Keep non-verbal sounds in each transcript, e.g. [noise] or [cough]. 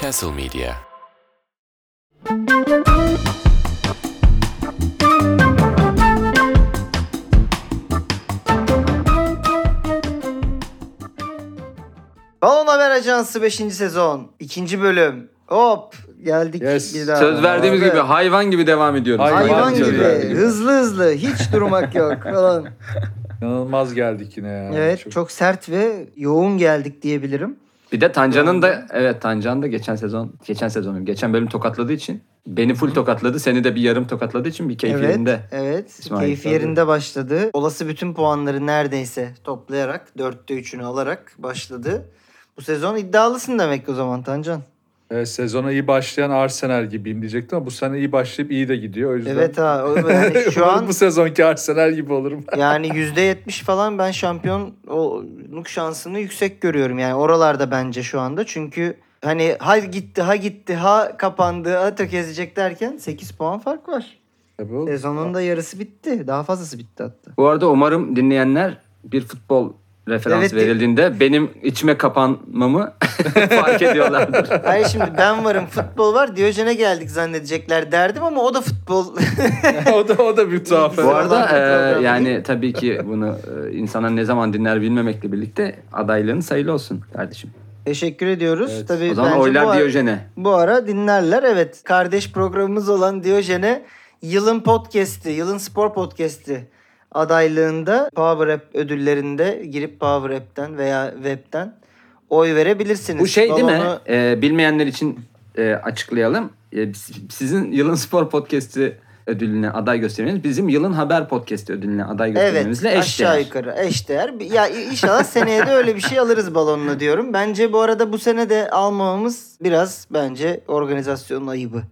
Castle Media. Balon Haber Ajansı 5. sezon 2. bölüm. Hop geldik Yes. bir daha. Söz verdiğimiz Abi, gibi hayvan gibi devam ediyoruz. Hayvan hayvan gibi gibi. hızlı hızlı hiç durmak yok falan. İnanılmaz geldik yine ya. Evet çok... sert ve yoğun geldik diyebilirim. Bir de Tancan'ın da evet Tancan da geçen sezon geçen sezonun geçen bölüm tokatladığı için beni full tokatladı. Seni de bir yarım tokatladığı için bir keyif evet, yerinde. Evet. İsmail, keyfi tabii. yerinde başladı. Olası bütün puanları neredeyse toplayarak dörtte üçünü alarak başladı. Bu sezon iddialısın demek o zaman Tancan. Evet, sezona iyi başlayan Arsenal gibiyim diyecektim ama bu sene iyi başlayıp iyi de gidiyor. O yüzden Evet ha. o- Yani şu [laughs] an bu sezonki Arsenal gibi olurum. [laughs] Yani yüzde yetmiş falan ben şampiyonluk şansını yüksek görüyorum. Yani oralarda bence şu anda. Çünkü hani ha gitti ha gitti ha kapandı ha tökezleyecek derken 8 puan fark var. Tabii oğlum. Sezonun da yarısı bitti. Daha fazlası bitti hatta. Bu arada umarım dinleyenler bir futbol referans Evet, de- verildiğinde benim içime kapanmamı [laughs] fark ediyorlardır. Hayır şimdi ben varım futbol var Diyojen'e geldik zannedecekler derdim ama o da futbol. [laughs] o da o da bir tuhaf. Bu arada e, yani tabii ki bunu e, insanlar ne zaman dinler bilmemekle birlikte adaylığın sayılı olsun kardeşim. Teşekkür ediyoruz. Evet. Tabii O zaman bence bu oylar ara- Diyojen'e. Bu ara dinlerler. Evet kardeş programımız olan Diyojen'e yılın podcast'i, yılın spor podcast'i adaylığında Power App ödüllerinde girip Power App'ten veya web'ten oy verebilirsiniz. Bu şey değil mi? Balonu- Ee, bilmeyenler için e, açıklayalım. Ee, sizin yılın spor podcast'i ödülüne aday göstermeniz bizim yılın haber podcast'i ödülüne aday Evet göstermemizle aşağı eşdeğer. yukarı eşdeğer. Ya inşallah seneye de öyle bir şey alırız balonla diyorum. Bence bu arada bu sene de almamamız biraz bence organizasyonun ayıbı.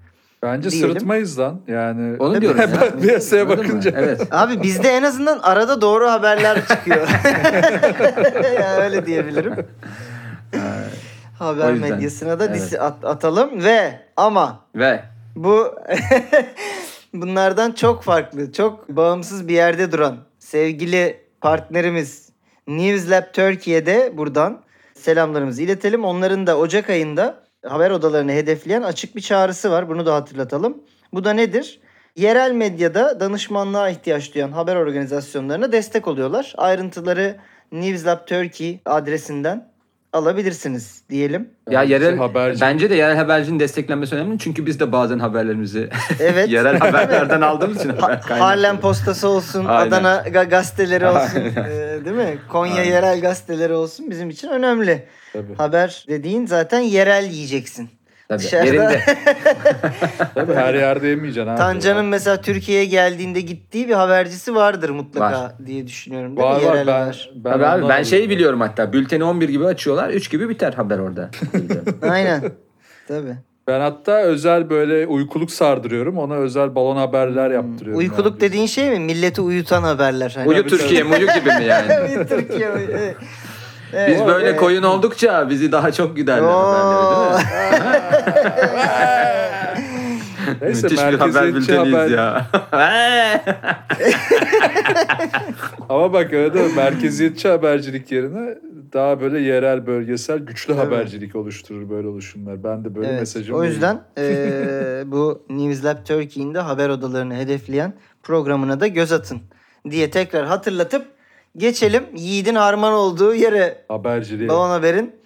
Bence Diyelim. sırıtmayız lan. Yani Onu diyorum [laughs] ya. Ben piyasaya Anladın mı? bakınca. Evet. Abi bizde en azından arada doğru haberler çıkıyor. [laughs] ya öyle diyebilirim. Haber medyasına da evet. disi at- atalım ve ama Ve bu [laughs] bunlardan çok farklı, çok bağımsız bir yerde duran sevgili partnerimiz Newslab Türkiye'de buradan selamlarımızı iletelim. Onların da Ocak ayında haber odalarını hedefleyen açık bir çağrısı var. Bunu da hatırlatalım. Bu da nedir? Yerel medyada danışmanlığa ihtiyaç duyan haber organizasyonlarına destek oluyorlar. Ayrıntıları Newslab Turkey adresinden alabilirsiniz diyelim. ya yerel haberci. bence de yerel habercinin desteklenmesi önemli çünkü biz de bazen haberlerimizi [laughs] Evet. yerel [laughs] haberlerden aldığımız için Ha- haber. Harlem Postası olsun, Aynen. Adana ga- gazeteleri olsun, Aynen. e, değil mi? Konya Aynen. yerel gazeteleri olsun bizim için önemli. Tabii. Haber dediğin zaten yerel yiyeceksin. Tabii, Dışarıda- yerinde. [laughs] Tabii her yerde yemeyeceksin abi. Tancan'ın mesela Türkiye'ye geldiğinde gittiği bir habercisi vardır mutlaka Var. diye düşünüyorum. Değil Var mi? var Yerel ben, haber. ben, Tabii abi, ben şeyi biliyorum hatta. Bülteni 11 gibi açıyorlar. 3 gibi biter haber orada. [laughs] Aynen. Tabii. Ben hatta özel böyle uykuluk sardırıyorum. Ona özel balon haberler yaptırıyorum. Uykuluk yani. dediğin şey mi? Milleti uyutan haberler. Hani. Uyu Türkiye, muyu gibi mi yani? [laughs] Uyu Türkiye. uyu- evet. Biz böyle evet. koyun oldukça bizi daha çok güderler haberleri değil mi? [laughs] Neyse Müthiş bir haber bülteniyiz haber. ya. [laughs] Ama bak öyle de merkeziyetçi habercilik yerine daha böyle yerel, bölgesel, güçlü Evet. habercilik oluşturur böyle oluşumlar. Ben de böyle Evet, mesajım O yüzden eee, [laughs] bu Newslab Turkey'in de haber odalarını hedefleyen programına da göz atın diye tekrar hatırlatıp geçelim Yiğit'in harman olduğu yere haberciliğe. Balon Haber'in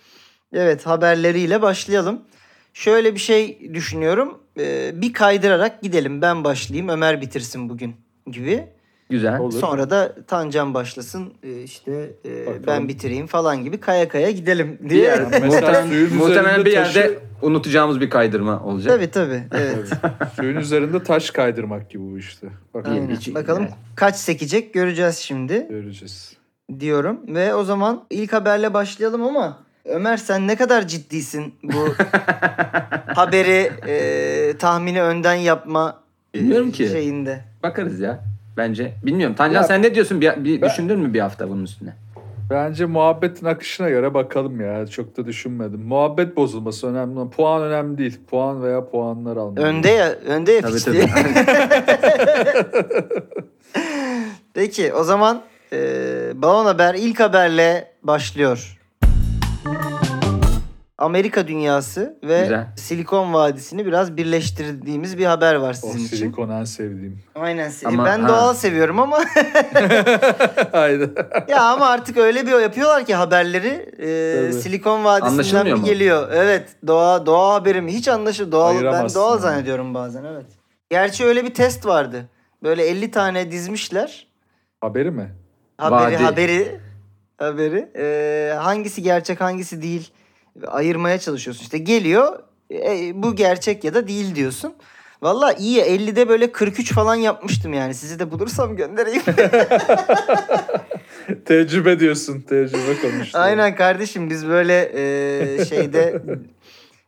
evet haberleriyle başlayalım. Şöyle bir şey düşünüyorum. Eee, bir kaydırarak gidelim. Ben başlayayım, Ömer bitirsin bugün gibi. Güzel. Olur. Sonra da Tancan başlasın, eee, işte Bakalım. ben bitireyim falan gibi kaya kaya gidelim Bir [laughs] diye. yer, Mesela muhtemelen, muhtemelen bir yerde taşı- unutacağımız bir kaydırma olacak. tabii tabii. Evet. [laughs] Suyun üzerinde taş kaydırmak gibi bu işte. Bakalım Aynen. hiç- Bakalım evet. kaç sekecek göreceğiz şimdi göreceğiz. diyorum. Ve o zaman ilk haberle başlayalım ama Ömer sen ne kadar ciddisin bu [laughs] haberi e, tahmini önden yapma e, Bilmiyorum ki. şeyinde. Bakarız ya. Bence. Bilmiyorum. Tancan Ya- sen ne diyorsun? Bir, bir Ben- düşündün mü bir hafta bunun üstüne? Bence muhabbetin akışına göre bakalım ya. Çok da düşünmedim. Muhabbet bozulması önemli. Puan önemli değil. Puan veya puanlar almak. Önde ya, önde ya Tabii tabii. [laughs] [laughs] Peki o zaman e, Balon Haber ilk haberle başlıyor. Amerika dünyası ve Güzel. Silikon Vadisi'ni biraz birleştirdiğimiz bir haber var O sizin için. silikon en sevdiğim. Aynen. Ama- ben ha. doğal seviyorum ama [laughs] Haydi. [laughs] ya ama artık öyle bir yapıyorlar ki haberleri e, Tabii. Silikon Vadisi'nden bir mu? geliyor. Evet. Doğa doğa haberim hiç anlaşılıyor. Doğal ben doğal yani. zannediyorum bazen evet. Gerçi öyle bir test vardı. Böyle 50 tane dizmişler. Haberi mi? Haberi Vadi. haberi haberi. E, hangisi gerçek hangisi değil ayırmaya çalışıyorsun. İşte geliyor e, bu gerçek ya da değil diyorsun. Valla iyi 50'de böyle 43 falan yapmıştım yani. Sizi de bulursam göndereyim. [laughs] Tecrübe diyorsun. Tecrübe konuştu. Aynen kardeşim biz böyle e, şeyde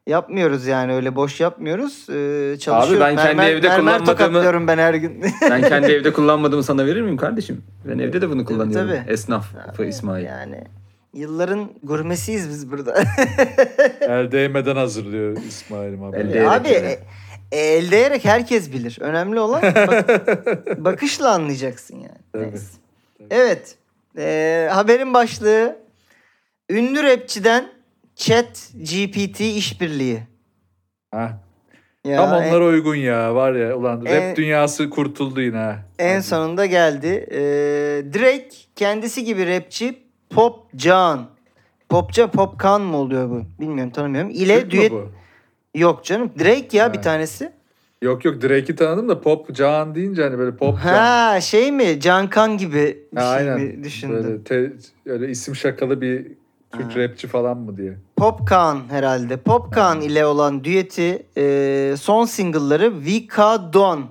yapmıyoruz yani öyle boş yapmıyoruz. E, çalışıyoruz. ben kendi mermer, evde mermer kullanmadığımı- tokatlıyorum ben her gün. [laughs] Ben kendi evde [laughs] kullanmadığımı sana verir miyim kardeşim? Ben evde de bunu kullanıyorum. tabii. Esnaf İsmail. yani yılların gurmesiyiz biz burada. [laughs] El değmeden hazırlıyor İsmail'im abi. El değerek Abi yani. e, e, el değerek herkes bilir. Önemli olan bak- [laughs] bakışla anlayacaksın yani. Tabii. Neyse. Evet. E, haberin başlığı ünlü rapçiden Chat GPT işbirliği. Ha. Ya, Tam en- onlara uygun ya. Var ya ulan En- rap dünyası kurtuldu yine. En Hadi. sonunda geldi. Ee, Drake kendisi gibi rapçi Pop Can. Popca Popkan mı oluyor bu? Bilmiyorum tanımıyorum. İle Türk düet bu? yok canım. Drake ya bir Ha. tanesi. Yok yok Drake'i tanıdım da Pop Can deyince hani böyle Pop Can. Ha şey mi? Cankan gibi bir Ha, şey aynen. mi düşündün? Böyle te, öyle isim şakalı bir Türk Ha. rapçi falan mı diye. Popkan herhalde. Popkan ile olan düeti e, son single'ları Vika Don.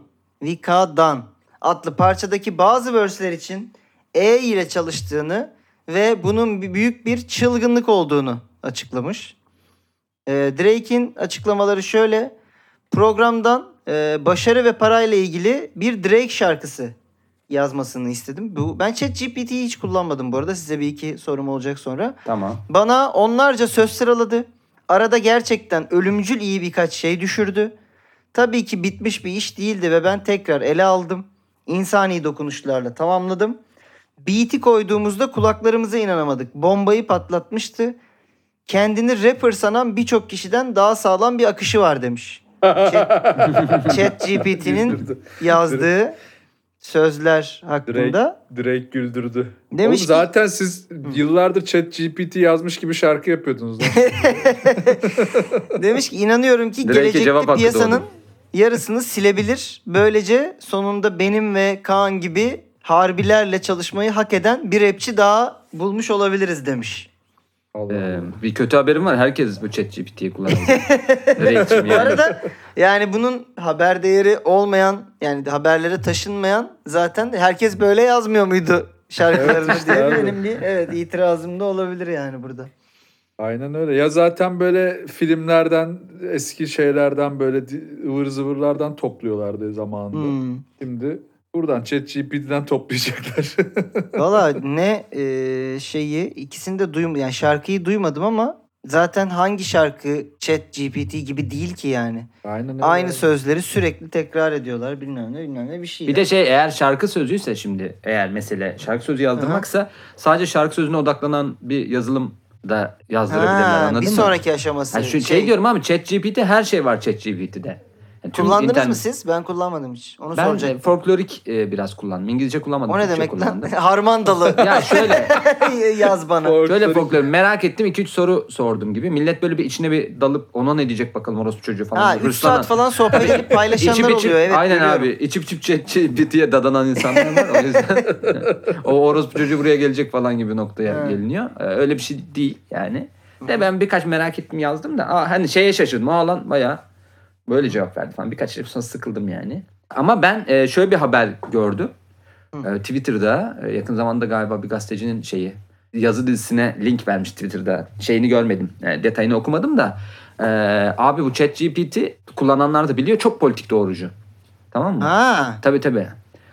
Vika Dan adlı parçadaki bazı verse'ler için E ile çalıştığını ve bunun büyük bir çılgınlık olduğunu açıklamış. E, Drake'in açıklamaları şöyle. Programdan e, başarı ve parayla ilgili bir Drake şarkısı yazmasını istedim. Bu ben ChatGPT'yi hiç kullanmadım bu arada. Size bir iki sorum olacak sonra. Tamam. Bana onlarca söz sıraladı. Arada gerçekten ölümcül iyi birkaç şey düşürdü. Tabii ki bitmiş bir iş değildi ve ben tekrar ele aldım. İnsani dokunuşlarla tamamladım. Beat'i koyduğumuzda kulaklarımıza inanamadık. Bombayı patlatmıştı. Kendini rapper sanan birçok kişiden daha sağlam bir akışı var demiş. Chat [laughs] GPT'nin yazdığı sözler hakkında. Drake, Drake güldürdü. Demiş Oğlum ki- zaten siz yıllardır chat GPT yazmış gibi şarkı yapıyordunuz. lan. [laughs] Demiş ki inanıyorum ki Drake'e gelecekte piyasanın yarısını silebilir. Böylece sonunda benim ve Kaan gibi harbilerle çalışmayı hak eden bir rapçi daha bulmuş olabiliriz demiş. Allah Ee, bir kötü haberim var. Herkes bu chat GPT'yi kullanıyor. [laughs] Bu arada yani bunun haber değeri olmayan yani haberlere taşınmayan zaten herkes böyle yazmıyor muydu işte [laughs] diye benim bir evet itirazım da olabilir yani burada. Aynen öyle. Ya zaten böyle filmlerden, eski şeylerden böyle ıvır zıvırlardan topluyorlardı zamanında. Hmm. Şimdi buradan ChatGPT'den toplayacaklar. [laughs] Valla ne e, şeyi ikisini de duym yani şarkıyı duymadım ama zaten hangi şarkı Chat GPT gibi değil ki yani. Aynen öyle. Aynı sözleri sürekli tekrar ediyorlar bilmem ne bilmem ne bir şey. Bir de şey eğer şarkı sözüyse şimdi eğer mesele şarkı sözü yazdırmaksa sadece şarkı sözüne odaklanan bir yazılım da yazdırabilirler ha, anladın bir mı? sonraki aşaması. Ha, şu şey, diyorum abi ChatGPT her şey var ChatGPT'de. Yani Kullandınız internet- mı siz? Ben kullanmadım hiç. Onu Ben soracağım. de folklorik e, biraz kullandım. İngilizce kullanmadım. O ne demek lan? [laughs] Harmandalı. [laughs] ya şöyle [laughs] Yaz bana. Folklorik- Şöyle folklor merak ettim 2-3 soru sordum gibi. Millet böyle bir içine bir dalıp ona ne diyecek bakalım orospu çocuğu falan. Ha 3 Hırslanan. saat falan sohbet edip paylaşanlar İçip içip, oluyor. Evet, aynen biliyorum. abi. İçip içip ChatGPT'ye dadanan insanlar var. O yüzden o orospu çocuğu buraya gelecek falan gibi noktaya Ha. geliniyor. Ee, Öyle bir şey değil yani. De ben birkaç merak ettim yazdım da. Aa, hani şeye şaşırdım. Aa lan bayağı böyle cevap verdi falan. Birkaç şey sonra sıkıldım yani. Ama ben e, şöyle bir haber gördüm. E, Twitter'da e, yakın zamanda galiba bir gazetecinin şeyi yazı dizisine link vermiş Twitter'da. Şeyini görmedim. e, detayını okumadım da. e, abi bu ChatGPT kullananlar da biliyor çok politik doğrucu. Tamam mı? Ha. Tabii tabii.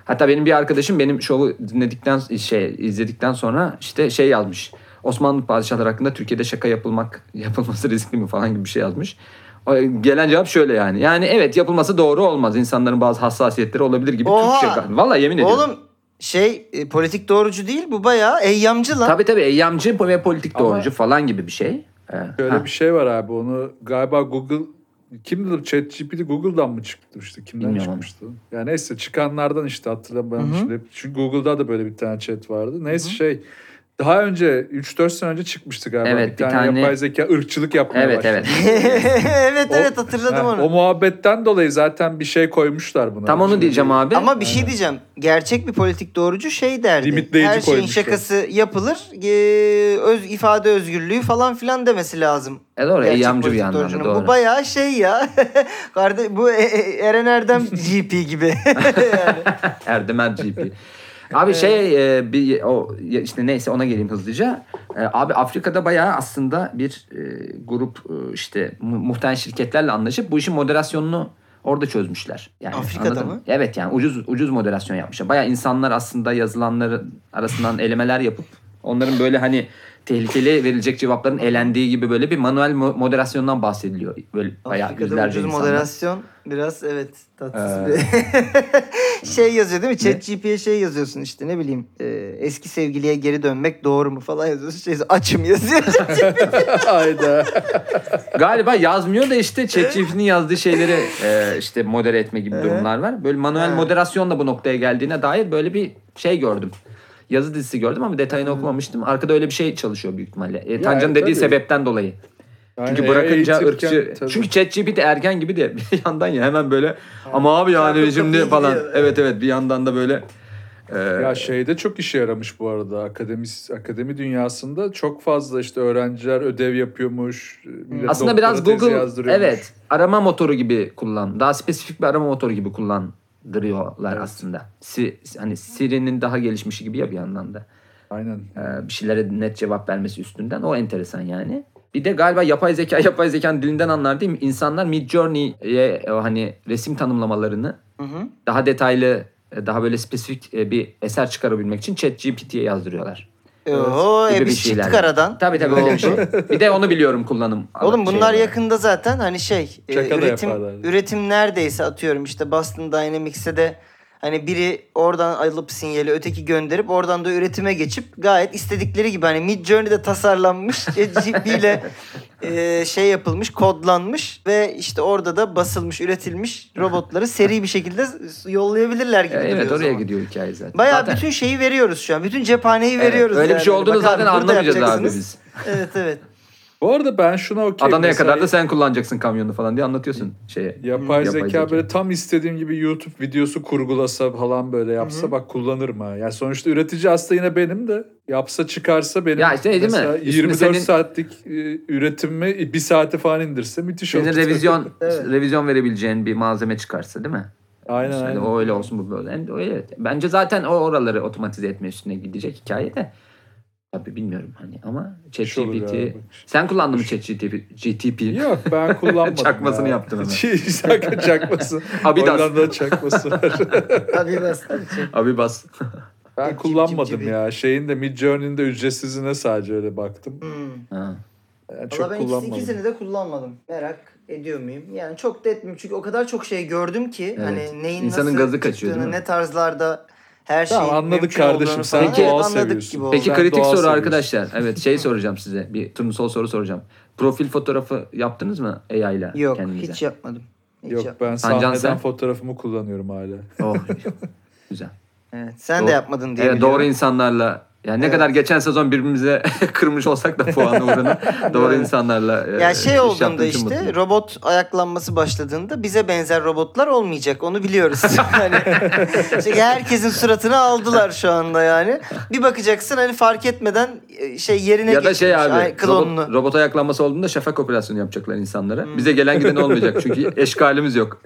Hatta benim bir arkadaşım benim şovu dinledikten şey izledikten sonra işte şey yazmış. Osmanlı padişahları hakkında Türkiye'de şaka yapılmak [laughs] yapılması riskli mi falan gibi bir şey yazmış. Gelen cevap şöyle yani. Yani evet yapılması doğru olmaz. İnsanların bazı hassasiyetleri olabilir gibi Oha! Türkçe. Vallahi yemin ediyorum. Oğlum şey e, politik doğrucu değil bu bayağı eyyamcı lan. Tabii tabii eyyamcı ve politik Ama- doğrucu falan gibi bir şey. Ee, Şöyle ha, bir şey var abi onu galiba Google kimdi ChatGPT Google'dan mı çıktı işte kimden Bilmiyorum. çıkmıştı? Ya neyse çıkanlardan işte hatırlamıyorum şimdi. Çünkü Google'da da böyle bir tane chat vardı. Neyse şey daha önce 3-4 sene önce çıkmıştı galiba. Evet, bir, bir tane, tane- yapay zeka ırkçılık yapmaya Evet başladı. [laughs] evet. evet O- evet hatırladım Ha, onu. O muhabbetten dolayı zaten bir şey koymuşlar buna. Tam onu Şimdi diyeceğim abi. Ama bir şey diyeceğim. Gerçek bir politik doğrucu şey derdi. Limitleyici Her şeyin koymuşlar. şakası yapılır. Ee, öz ifade özgürlüğü falan filan demesi lazım. E doğru Gerçek eyyamcı bir yandan da doğru. Bu bayağı şey ya. [laughs] Kardeş bu E- E- Eren Erdem GP gibi. [laughs] yani. Erdemel GP. Abi şey e, bir o işte neyse ona geleyim hızlıca. E, abi Afrika'da bayağı aslında bir e, grup e, işte mu- muhtemelen şirketlerle anlaşıp bu işin moderasyonunu orada çözmüşler. Yani Afrika'da mı? Evet yani ucuz ucuz moderasyon yapmışlar. Bayağı insanlar aslında yazılanların arasından elemeler yapıp onların böyle hani tehlikeli verilecek cevapların elendiği gibi böyle bir manuel mo- moderasyondan bahsediliyor. Böyle bayağı Afrika'da yüzlerce ucuz insanlar. moderasyon biraz evet tatsız Ee. bir [laughs] şey yazıyor değil mi? Chat GP'ye şey yazıyorsun işte ne bileyim e, eski sevgiliye geri dönmek doğru mu falan yazıyorsun. Şey, yazıyor, açım yazıyor. [laughs] Hayda. Galiba yazmıyor da işte ChatGPT'nin yazdığı şeyleri e, işte modere etme gibi durumlar var. Böyle manuel Evet. moderasyon da bu noktaya geldiğine dair böyle bir şey gördüm. Yazı dizisi gördüm ama detayını okumamıştım. Arkada öyle bir şey çalışıyor büyük ihtimalle. E, Tancan'ın dediği tabii. sebepten dolayı. Çünkü Yani bırakınca eğitirken ırkçı. tabii. Çünkü ChatGPT ergen gibi de bir [laughs] yandan ya hemen böyle ama abi yani Çarpıp şimdi falan. gidiyor. Evet evet bir yandan da böyle e, Ya şeyde çok işe yaramış bu arada. Akademi akademi dünyasında çok fazla işte öğrenciler ödev yapıyormuş. millet aslında biraz Google evet arama motoru gibi kullan. Daha spesifik bir arama motoru gibi kullandırıyorlar aslında. Si, hani Siri'nin daha gelişmişi gibi ya bir yandan da. Aynen. Ee, bir şeylere net cevap vermesi üstünden. O enteresan yani. Bir de galiba yapay zeka [laughs] yapay zekanın dilinden anlar değil mi? İnsanlar Midjourney'e o hani resim tanımlamalarını Hı hı. daha detaylı e, daha böyle spesifik e, bir eser çıkarabilmek için ChatGPT'ye yazdırıyorlar. Oho, Gibi e bir biz şeyler. çıktık aradan. Tabii tabii öyle bir şey. Bir de onu biliyorum kullanım. Oğlum bunlar olarak. yakında zaten hani şey e, Şaka da üretim yaparlar. üretim neredeyse atıyorum işte Boston Dynamics'e de hani biri oradan alıp sinyali öteki gönderip oradan da üretime geçip gayet istedikleri gibi hani Midjourney'de tasarlanmış [laughs] GP ile e, şey yapılmış kodlanmış ve işte orada da basılmış üretilmiş robotları seri bir şekilde yollayabilirler gibi. Evet o oraya zaman. gidiyor hikaye zaten. Bayağı Zaten- bütün şeyi veriyoruz şu an. Bütün cephaneyi Evet, veriyoruz Öyle bir yani. şey olduğunu Bak zaten anlamayacağız abi biz. Evet evet. Bu arada ben şuna okey. Adana'ya Mesela kadar da sen kullanacaksın kamyonu falan diye anlatıyorsun şeye. Yapay, Yapay zeka, zeka. böyle tam istediğim gibi YouTube videosu kurgulasa falan böyle yapsa bak kullanırım ha. Yani sonuçta üretici aslında yine benim de yapsa çıkarsa benim Ya işte değil mi? mesela Üstüne 24 senin- saatlik e, üretimi bir saate falan indirse müthiş olur. Senin revizyon [laughs] Evet. revizyon verebileceğin bir malzeme çıkarsa değil mi? Aynen Yani aynen. o öyle olsun bu böyle. Hem de öyle. Bence zaten o oraları otomatize etme üstüne gidecek hikaye de. Tabii bilmiyorum hani ama olur ChatGPT. Sen kullandın mı ChatGPT? GTP? Yok ben kullanmadım [laughs] Çakmasını ya. yaptın hemen. Sakın çakması. [laughs] Abidas. Hollanda'da çakması var. Abi [laughs] bastım. Abi bas. ben kullanmadım cip, cip. ya. Şeyin de Midjourney'nin de ücretsizine sadece öyle baktım. Hmm. Ha. Yani çok ben kullanmadım. ikisini de kullanmadım. Merak ediyor muyum? Yani çok da etmiyorum. Çünkü o kadar çok şey gördüm ki. Evet. Hani neyin İnsanın nasıl gazı kaçıyor, çıktığını, ne tarzlarda her şeyin Tamam, anladık kardeşim. Sen falan. doğal anladık seviyorsun. gibi oldu. Peki Sen kritik soru seviyorsun. arkadaşlar. Evet şey soracağım size. Bir turnusol soru soracağım. Profil fotoğrafı yaptınız mı AI ile Yok kendinize? hiç yapmadım. Hiç Yok yapmadım. ben Sancan sahneden sen? fotoğrafımı kullanıyorum hala. Oh, [laughs] güzel. Evet, sen Doğru. de yapmadın diye Evet, biliyorum. doğru insanlarla yani ne Evet. kadar geçen sezon birbirimize [laughs] kırmış olsak da puanı uğruna [laughs] doğru insanlarla e, Ya şey olduğunda işte mutluyum. robot ayaklanması başladığında bize benzer robotlar olmayacak onu biliyoruz. [laughs] hani işte herkesin suratını aldılar şu anda yani. Bir bakacaksın hani fark etmeden e, şey yerine ya da şey abi ay, klonunu. robot, robot ayaklanması olduğunda şafak operasyonu yapacaklar insanlara. Hmm. Bize gelen giden olmayacak çünkü eşkalimiz yok.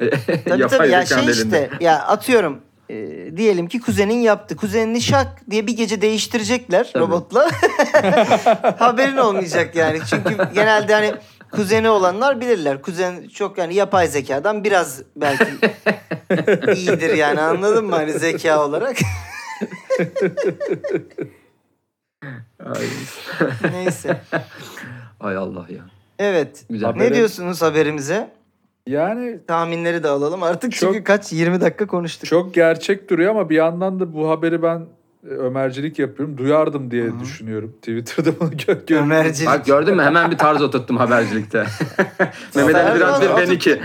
Tabii Yapay tabii ya şey elinde. işte ya atıyorum e, diyelim ki kuzenin yaptı. Kuzenini şak diye bir gece değiştirecekler Tabii. robotla. [laughs] Haberin olmayacak yani. Çünkü genelde hani kuzeni olanlar bilirler. Kuzen çok yani yapay zekadan biraz belki [laughs] iyidir yani anladın mı hani zeka olarak. Neyse. ay Allah ya. Evet. Güzel. Ne diyorsunuz haberimize? Yani Tahminleri de alalım artık Çok- çünkü kaç 20 dakika konuştuk. çok gerçek duruyor ama bir yandan da bu haberi ben e, Ömercilik yapıyorum. Duyardım diye düşünüyorum. Twitter'da bunu gö gör- Ömercilik. Bak gördün mü hemen bir tarz oturttum habercilikte. [laughs] Mehmet Ali biraz bir ben iki.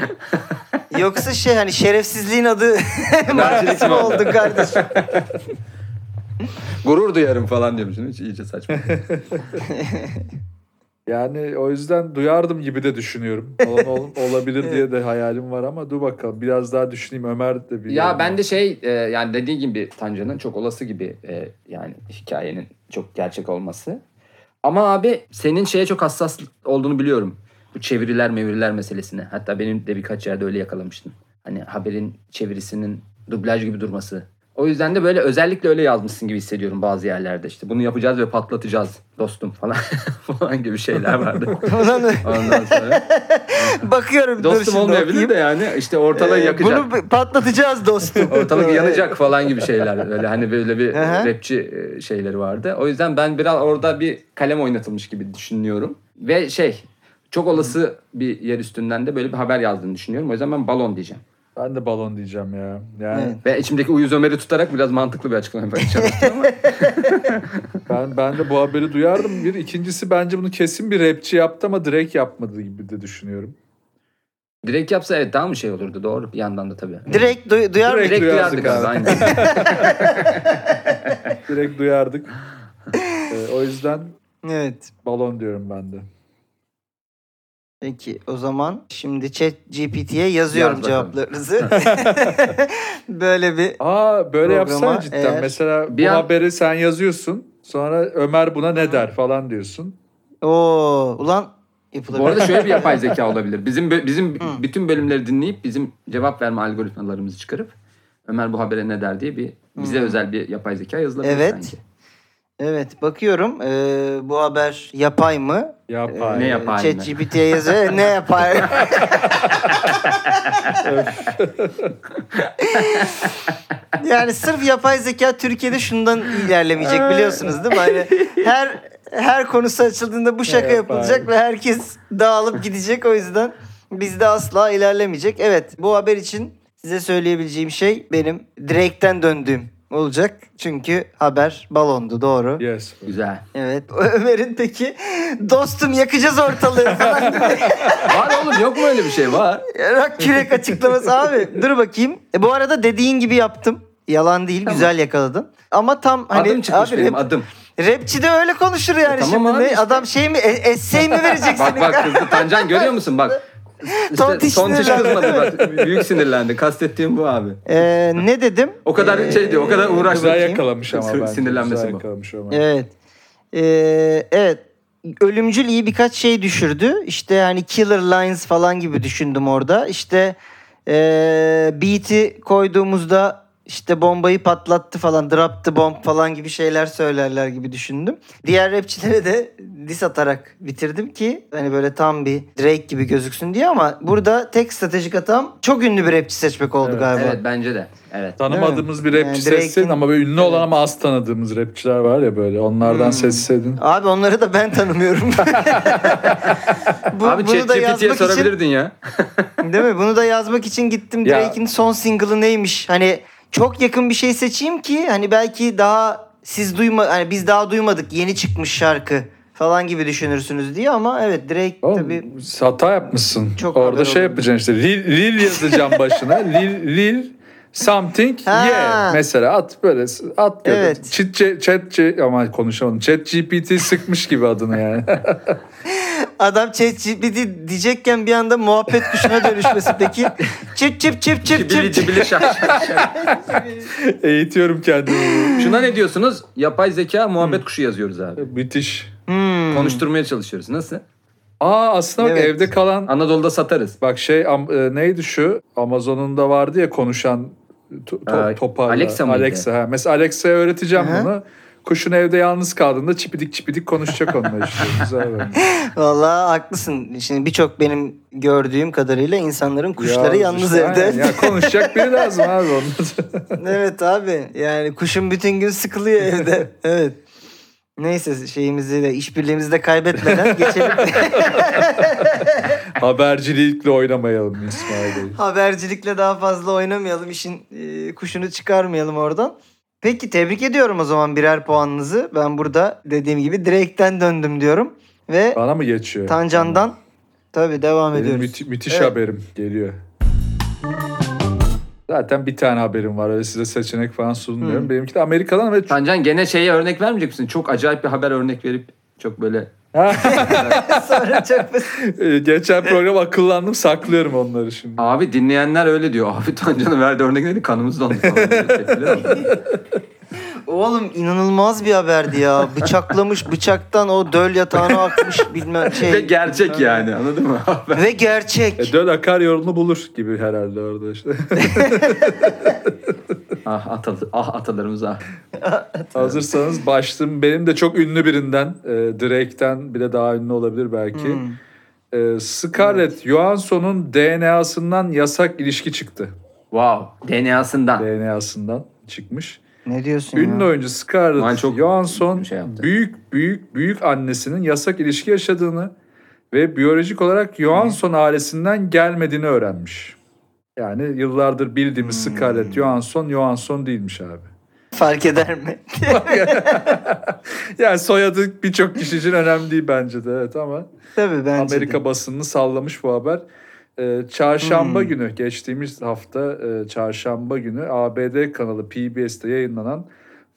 Yoksa şey hani şerefsizliğin adı [laughs] mı mi oldu kardeşim? Gurur duyarım falan diyormuşsun. Hiç iyice saçma. [laughs] Yani o yüzden duyardım gibi de düşünüyorum. [laughs] Olan ol- olabilir diye de hayalim var ama dur bakalım. Biraz daha düşüneyim. Ömer de bir ya ben de şey e, yani dediği gibi Tancan'ın çok olası gibi e, yani hikayenin çok gerçek olması. Ama abi senin şeye çok hassas olduğunu biliyorum. Bu çeviriler mevriler meselesine. Hatta benim de birkaç yerde öyle yakalamıştın. Hani haberin çevirisinin dublaj gibi durması. O yüzden de böyle özellikle öyle yazmışsın gibi hissediyorum bazı yerlerde. İşte bunu yapacağız ve patlatacağız dostum falan [laughs] falan gibi şeyler vardı. [laughs] Ondan sonra [laughs] bakıyorum dostum olmayabilir de yani işte ortalığı Ee, yakacak. Bunu patlatacağız dostum. Ortalık yanacak falan gibi şeyler. Öyle hani böyle bir rapçi e, şeyleri vardı. O yüzden ben biraz orada bir kalem oynatılmış gibi düşünüyorum. Ve şey çok olası bir yer üstünden de böyle bir haber yazdığını düşünüyorum. O yüzden ben balon diyeceğim. Ben de balon diyeceğim ya. Yani Evet. Ve içimdeki uyuz Ömer'i tutarak biraz mantıklı bir açıklama yapmaya çalıştım ama. [laughs] ben ben de bu haberi duyardım. Bir ikincisi bence bunu kesin bir rapçi yaptı ama Drake yapmadı gibi de düşünüyorum. Direkt yapsa evet daha mı şey olurdu doğru bir yandan da tabii. Direkt duy- duyar Direkt Direkt duyardık duyardık abi. abi. Aynen. [laughs] Direkt duyardık. Ee, o yüzden Evet. balon diyorum ben de. Peki o zaman şimdi chat GPT'ye yazıyorum Yaz bakalım. cevaplarınızı. [laughs] [laughs] Böyle bir Aa böyle Programa yapsana cidden. eğer- Mesela Bir bu an- haberi sen yazıyorsun. Sonra Ömer buna ne der falan diyorsun. Oo, ulan yapılabilir. Bu arada şöyle bir yapay zeka olabilir. Bizim bö- bizim Hı. bütün bölümleri dinleyip bizim cevap verme algoritmalarımızı çıkarıp Ömer bu habere ne der diye bir bize Hı. özel bir yapay zeka yazılabilir Evet. sanki. Evet bakıyorum ee, bu haber yapay mı? Yapay. Ne yapay? Chat GPT'ye yazıyor. [laughs] ne yapay? [laughs] yani sırf yapay zeka Türkiye'de şundan ilerlemeyecek biliyorsunuz değil mi? Hani her her konusu açıldığında bu şaka Yapay. yapılacak ve herkes dağılıp gidecek o yüzden bizde asla ilerlemeyecek. Evet bu haber için size söyleyebileceğim şey benim Drake'ten döndüğüm olacak. Çünkü haber balondu doğru. Yes. Güzel. Evet. [laughs] Ömer'in peki dostum yakacağız ortalığı falan gibi [laughs] Var oğlum yok mu öyle bir şey var? rak kürek açıklaması abi. Dur bakayım. E, bu arada dediğin gibi yaptım. Yalan değil Tamam. güzel yakaladın. Ama tam hani adım çıkmış abi, benim rap- adım. rapçi de öyle konuşur yani E, tamam şimdi. abi Ne, işte. Adam şey mi e- essay mi verecek Bak bak [laughs] kızdı Tancan görüyor musun bak. İşte Tontiş kızmadı [laughs] bak. Büyük sinirlendi. Kastettiğim bu abi. Ee, ne dedim? O kadar Ee, şey diyor, o kadar uğraştı. Güzel yakalamış ama bence. Sinirlenmesi Güzel bu. yakalamış ama. Evet. Ee, evet. Ölümcül iyi birkaç şey düşürdü. İşte hani killer lines falan gibi düşündüm orada. İşte ee, beat'i koyduğumuzda işte bombayı patlattı falan, drop the bomb falan gibi şeyler söylerler gibi düşündüm. Diğer rapçilere de diss atarak bitirdim ki hani böyle tam bir Drake gibi gözüksün diye ama burada tek stratejik hatam çok ünlü bir rapçi seçmek oldu Evet. galiba. Evet bence de. Evet. Tanımadığımız bir Yani rapçi Drake'in- seçseydin ama böyle ünlü olan ama az tanıdığımız rapçiler var ya böyle. Onlardan Hmm. seçseydin. Abi onları da ben tanımıyorum. [laughs] Bu, Abi bunu da yazmak için sorabilirdin ya. Değil mi? Bunu da yazmak için gittim Drake'in son single'ı neymiş? Hani çok yakın bir şey seçeyim ki hani belki daha siz duyma hani biz daha duymadık yeni çıkmış şarkı falan gibi düşünürsünüz diye ama evet Drake Oğlum, tabii hata yapmışsın. Çok Orada şey oldu. yapacaksın işte. Lil, Lil yazacağım başına. [laughs] Lil, Lil something Ha. yeah. Mesela at böyle at da Evet. Chat, chat, chat, ama konuşamadım. Chat GPT sıkmış gibi adını yani. [laughs] adam ChatGPT diyecekken bir anda muhabbet kuşuna dönüşmesi peki. Çip çip çip çip çip. cibili. [laughs] Eğitiyorum kendimi. Şuna ne diyorsunuz? Yapay zeka muhabbet kuşu yazıyoruz abi. Müthiş. Hmm. Konuşturmaya çalışıyoruz. Nasıl? Aa aslında bak Evet. evde kalan Anadolu'da satarız. bak şey am- e, neydi şu Amazon'un da vardı ya konuşan to- to- Ee, toparla. Alexa mıydı? Alexa ha. Mesela Alexa'ya öğreteceğim bunu. Kuşun evde yalnız kaldığında çipidik çipidik konuşacak onunla işte. [laughs] Güzel bence. Vallahi haklısın. Şimdi birçok benim gördüğüm kadarıyla insanların kuşları Ya yalnız işte evde. aynen. Ya konuşacak biri [laughs] lazım abi onun. evet abi. Yani kuşun bütün gün sıkılıyor evde. [laughs] Evet. Neyse şeyimizi de işbirliğimizi de kaybetmeden geçelim. Habercilikle oynamayalım İsmail Bey. Habercilikle daha fazla oynamayalım. işin e, kuşunu çıkarmayalım oradan. Peki tebrik ediyorum o zaman birer puanınızı. Ben burada dediğim gibi Drake'ten döndüm diyorum. Ve Bana mı geçiyor? Tancan'dan tabii devam Benim ediyoruz. müthi- müthiş Evet. haberim geliyor. Zaten bir tane haberim var. Öyle size seçenek falan sunmuyorum. Hı. Benimki de Amerika'dan ve Tancan gene şeye örnek vermeyecek misin? Çok acayip bir haber örnek verip çok böyle [laughs] Sonra çok basit. Ee, geçen program akıllandım saklıyorum onları şimdi. abi dinleyenler öyle diyor. Abi Tancan'ın verdiği örnekleri kanımız dondu [laughs] Oğlum inanılmaz bir haberdi ya. [laughs] Bıçaklamış bıçaktan o döl yatağına akmış bilmem şey. Ve gerçek yani anladın mı? Ve gerçek. E, döl akar yolunu bulur gibi herhalde orada işte. [laughs] ah, atalı, ah atalarımız ah. Hazırsanız başlayayım. Benim de çok ünlü birinden, e, Drake'ten bile daha ünlü olabilir belki. Hmm. E, Scarlett Johansson'un DNA'sından yasak ilişki çıktı. Wow. DNA'sından. DNA'sından çıkmış. Ne diyorsun Ünlü ya? oyuncu Scarlett çok Johansson şey yaptı. büyük büyük büyük annesinin yasak ilişki yaşadığını ve biyolojik olarak Johansson ailesinden gelmediğini öğrenmiş. Yani yıllardır bildiğimiz Hmm. Scarlett Johansson Johansson değilmiş abi. Fark eder mi? [laughs] yani soyadı birçok kişi için önemli değil bence de evet ama Tabii bence Amerika de. basınını sallamış bu haber. Ee, çarşamba Hmm. günü geçtiğimiz hafta e, çarşamba günü ABD kanalı PBS'te yayınlanan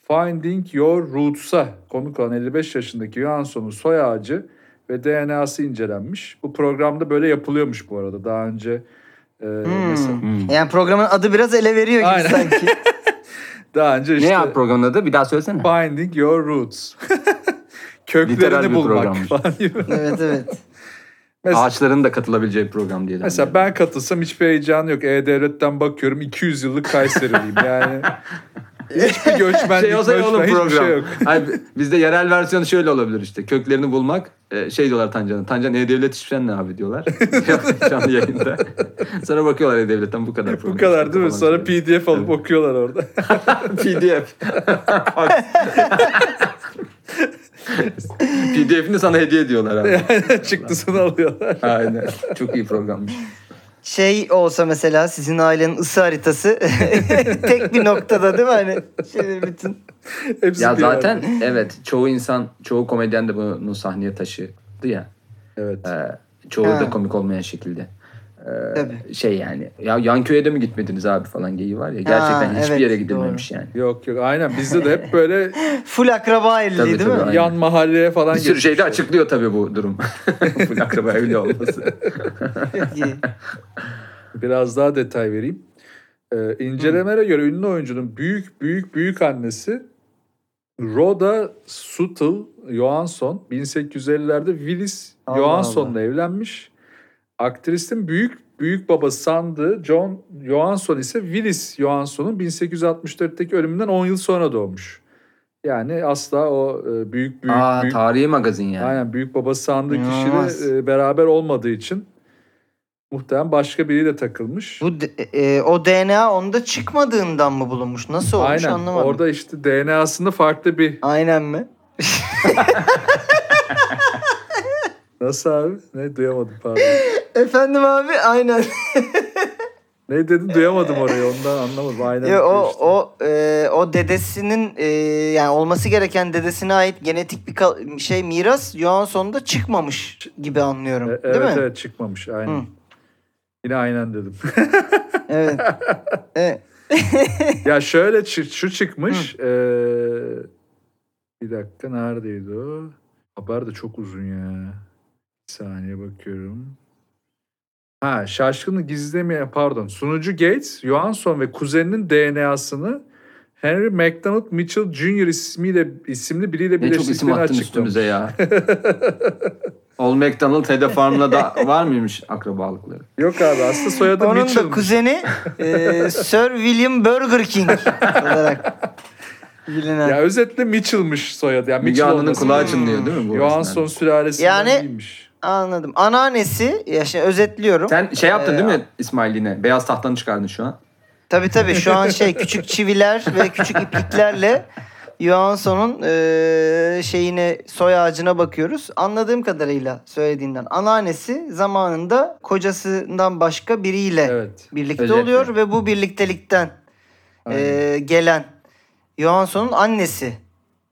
Finding Your Roots'a konuk olan 55 yaşındaki Johansson'un soy ağacı ve DNA'sı incelenmiş. Bu programda böyle yapılıyormuş bu arada. Daha önce e, mesela Hmm. Yani programın adı biraz ele veriyor gibi Aynen. sanki. [laughs] daha önce Ne işte ya programın adı? Bir daha söylesene. Finding Your Roots. [laughs] Köklerini bulmak programmış. falan gibi. [laughs] evet evet. Mesela- Ağaçların da katılabileceği program diye. Mesela ben katılsam hiçbir heyecanı yok. E-Devlet'ten bakıyorum 200 yıllık Kayseriliyim yani. [laughs] Hiçbir göçmenlik, şey olsa göçmen, hiçbir program. şey yok. Hayır, bizde yerel versiyonu şöyle olabilir işte. Köklerini bulmak. e, Şey diyorlar Tancan'a. Tancan E-Devlet işveren ne abi diyorlar. [laughs] Canlı yayında. Sonra bakıyorlar E-Devlet'ten bu kadar program. Bu kadar değil mi? Sonra şey. PDF alıp okuyorlar orada. [laughs] PDF. PDF'ini sana hediye ediyorlar abi. [laughs] Çıktısını alıyorlar. Aynen. Çok iyi programmış. Şey olsa mesela sizin ailenin ısı haritası [laughs] tek bir noktada değil mi? Hani şey bütün. Hepsi Ya bir zaten yerde. evet çoğu insan, çoğu komedyen de bunu sahneye taşıdı ya. Evet. Ee, çoğu Ha. da komik olmayan şekilde. Ee, Tabii. şey yani ya yan köye de mi gitmediniz abi falan geyi var ya. Gerçekten hiçbir evet, yere gidilmemiş yani. Yok yok aynen bizde de hep böyle [laughs] Full akraba evliliği Tabii, değil mi? tabii, aynen. yan mahalleye falan Bir sürü şey de geçmişler. açıklıyor tabii bu durum. [laughs] Full akraba evli olması. Biraz daha detay vereyim. Ee, incelemelere göre ünlü oyuncunun büyük büyük büyük annesi Rhoda Suttle Johansson 1850'lerde Willis Johansson'la evlenmiş. Aktristin büyük büyük babası sandığı John Johansson ise Willis Johansson'un 1864'teki ölümünden 10 yıl sonra doğmuş. Yani asla o e, büyük büyük Aa büyük tarihi magazin yani. Aynen büyük babası sandığı kişiyle e, beraber olmadığı için muhtemelen başka biriyle takılmış. Bu e, o DNA onda çıkmadığından mı bulunmuş? Nasıl olmuş Aynen. anlamadım. Orada işte DNA'sında farklı bir Aynen mi? [laughs] nasıl abi? Ne duyamadım pardon. [laughs] Efendim abi aynen. [laughs] ne dedin duyamadım orayı ondan anlamadım. Aynen. Ya, o işte. o e, o dedesinin e, yani olması gereken dedesine ait genetik bir kal- şey miras Johansson'da çıkmamış gibi anlıyorum. E, değil evet mi? evet çıkmamış aynen. Hı. Yine aynen dedim. [laughs] Evet. evet. ya şöyle şu çıkmış. eee, bir dakika neredeydi o? Haber de çok uzun ya. Bir saniye bakıyorum. Ha şaşkını gizlemeyen pardon. Sunucu Gates, Johansson ve kuzeninin DNA'sını Henry McDonald Mitchell Jr. ismiyle isimli biriyle Ne çok isim attın açıklamış. üstümüze ya. [laughs] Old McDonald Hedef Farm'la da var mıymış akrabalıkları? Yok abi aslında soyadı Onun Mitchell. da kuzeni e, Sir William Burger King olarak bilinen. Ya özetle Mitchell'mış soyadı. Yani Müge Anlı'nın kulağı lazım. çınlıyor değil mi bu? Johansson sülalesinden Yani- değilmiş. Anladım. Anneannesi, ya şey özetliyorum. Sen şey yaptın Ee, değil mi İsmail yine? Beyaz tahtanı çıkardın şu an. Tabii tabii şu an şey küçük çiviler ve küçük ipliklerle Johansson'un e, şeyine soy ağacına bakıyoruz. Anladığım kadarıyla söylediğinden anneannesi zamanında kocasından başka biriyle Evet. birlikte Özetle. oluyor ve bu birliktelikten e, Aynen. gelen Johansson'un annesi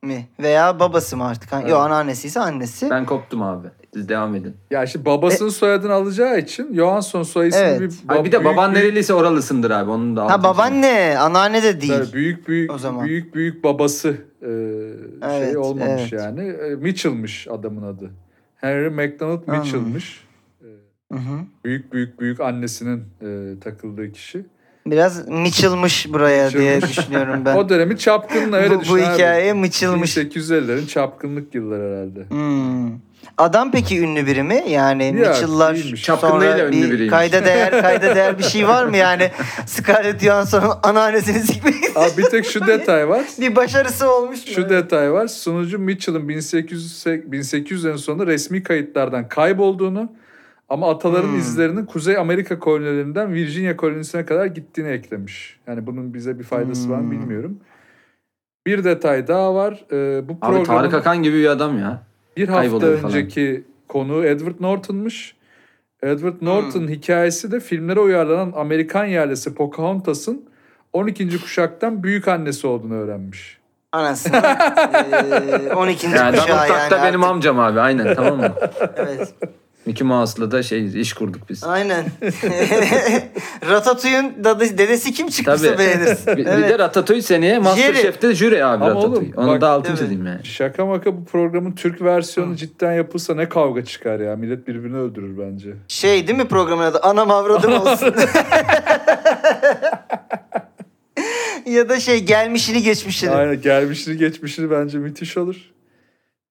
mi? Veya babası mı artık? Evet. Yok anneannesi ise annesi. Ben koptum abi. Siz devam edin. Ya işte babasının soyadını alacağı için Johansson soy ismi Evet. bir, Ay bir de büyük, baban büyük, nereliyse oralısındır abi. Onun da Ha babaanne, anneanne de değil. Tabii büyük büyük O zaman. büyük büyük babası e, Evet, şey olmamış evet. yani. E, Mitchell'mış adamın adı. Henry McDonald. Mitchell'mış. Hı hı. Büyük büyük büyük annesinin e, takıldığı kişi. Biraz mıçılmış buraya diye düşünüyorum ben. [laughs] O dönemin çapkınlığı öyle bu, düşün bu abi. hikaye mıçılmış. 1850'lerin çapkınlık yılları herhalde. Hmm. Adam peki ünlü biri mi? Yani Yok, Mitchell'lar sonra ünlü bir biriymiş. kayda değer [laughs] kayda değer bir şey var mı yani? Scarlett Johansson'un anneannesini sikmek Abi bir tek şu detay var. [laughs] bir başarısı olmuş mu? Şu detay var. Sunucu Mitchell'ın 1800 1800'lerin sonunda resmi kayıtlardan kaybolduğunu ama ataların Hmm. izlerinin Kuzey Amerika kolonilerinden Virginia kolonisine kadar gittiğini eklemiş. Yani bunun bize bir faydası var mı Hmm. bilmiyorum. Bir detay daha var. Ee, bu Abi programın Tarık Akan gibi bir adam ya. bir hafta kayboluyor falan. önceki konuğu Edward Norton'muş. Edward Hmm. Norton hikayesi de filmlere uyarlanan Amerikan yerlisi Pocahontas'ın 12. kuşaktan büyük annesi olduğunu öğrenmiş. Anasını. [laughs] Ee, 12. Yani kuşağı yani. da benim artık. amcam abi. Aynen tamam mı? [laughs] Evet. Mickey Mouse'la da şey iş kurduk biz. Aynen. [laughs] Ratatouille'un dedesi kim çıkmışsa Tabii. beğenirsin. Bir, bir evet. de Ratatouille seneye Masterchef'te jüri abi Ama Ratatouille. oğlum, Onu bak- da altını Evet. çizeyim yani. Şaka maka bu programın Türk versiyonu cidden yapılsa ne kavga çıkar ya. Millet birbirini öldürür bence. Şey değil mi programın adı? Anam avradım olsun. [laughs] ya da şey gelmişini geçmişini. Aynen gelmişini geçmişini bence müthiş olur.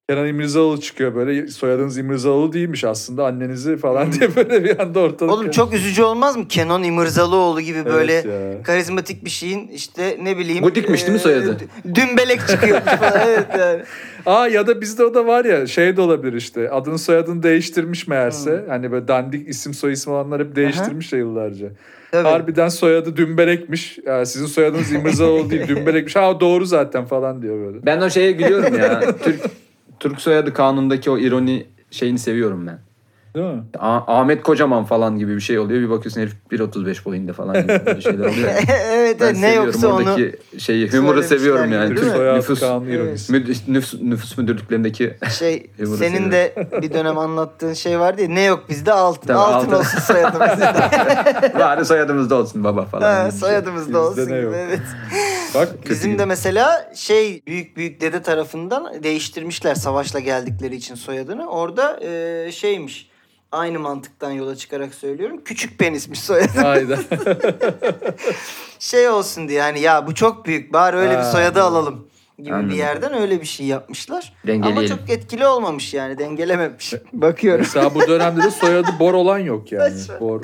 Kenan İmirzalıoğlu çıkıyor böyle soyadınız İmirzalıoğlu değilmiş aslında annenizi falan diye [laughs] böyle bir anda ortalık. Oğlum çok üzücü olmaz mı? Kenan İmirzalıoğlu gibi böyle ya. karizmatik bir şeyin işte ne bileyim. Bu dikmiş değil mi soyadı? d- Dümbelek çıkıyormuş falan. [laughs] Evet yani. Aa ya da bizde o da var ya şey de olabilir işte adını soyadını değiştirmiş meğerse. Hani böyle dandik isim soy isim olanlar hep değiştirmiş ya yıllarca. Tabii. Harbiden soyadı Dümbelekmiş. Ya sizin soyadınız [laughs] İmirzalıoğlu değil Dümbelekmiş. Ha doğru zaten falan diyor böyle. Ben o şeye gülüyorum ya. Türk Türk soyadı kanundaki o ironi şeyini seviyorum ben. Değil mi? A- Ahmet Kocaman falan gibi bir şey oluyor. Bir bakıyorsun herif 1.35 boyunda falan gibi böyle şeyler oluyor. [laughs] evet Ben evet, ne seviyorum yoksa onu. oradaki şeyi, humor'u söylemişler seviyorum gibi, yani. değil soyadı nüfus, ironisi. müd- nüfus, nüfus müdürlüklerindeki Şey [laughs] Humor'u senin de bir dönem anlattığın şey vardı ya ne yok bizde altın. Tabii, altın, altın. olsun soyadımız. [laughs] bari soyadımız da olsun baba falan. ha, gibi bir şey. soyadımız Bizde da olsun. ne gibi, yok? Evet. Bak Bizim de mesela şey büyük büyük dede tarafından değiştirmişler savaşla geldikleri için soyadını. Orada e, şeymiş. Aynı mantıktan yola çıkarak söylüyorum. Küçük penismiş soyadı. Hayda. [laughs] Şey olsun diye yani ya bu çok büyük bari öyle bir Ha. soyadı alalım gibi Anladım. bir yerden öyle bir şey yapmışlar. Ama çok etkili olmamış yani dengelememiş. [laughs] Bakıyorum. Mesela bu dönemde de soyadı Bor olan yok yani. Bor.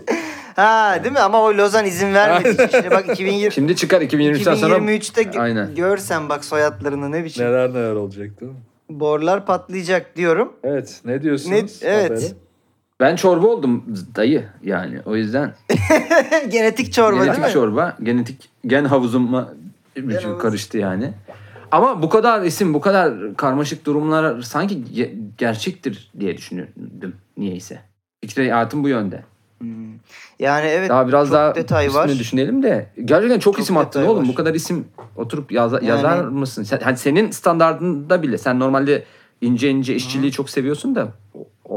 Ha değil mi? Ama o Lozan izin vermedi. Şimdi bak 2020, Şimdi çıkar 2023'ten sonra 2023'te gö- Aynen. görsen bak soyadlarını ne biçim. Neler neler olacak değil mi? Borlar patlayacak diyorum. Evet. Ne diyorsunuz? Ne- evet. habere? Ben çorba oldum dayı yani. O yüzden [laughs] Genetik çorba genetik değil mi? çorba, genetik gen havuzuma bütün havuz. karıştı yani. Ama bu kadar isim, bu kadar karmaşık durumlar sanki ge- gerçektir diye düşünürdüm niyeyse. Fikri hayatım bu yönde. Hmm. Yani evet Daha biraz çok daha detay var. düşünelim de. Gerçekten çok, Çok isim attın oğlum. var. Bu kadar isim oturup yaza- Yani- yazar mısın? Sen, hani senin standartında bile sen normalde ince ince işçiliği çok seviyorsun da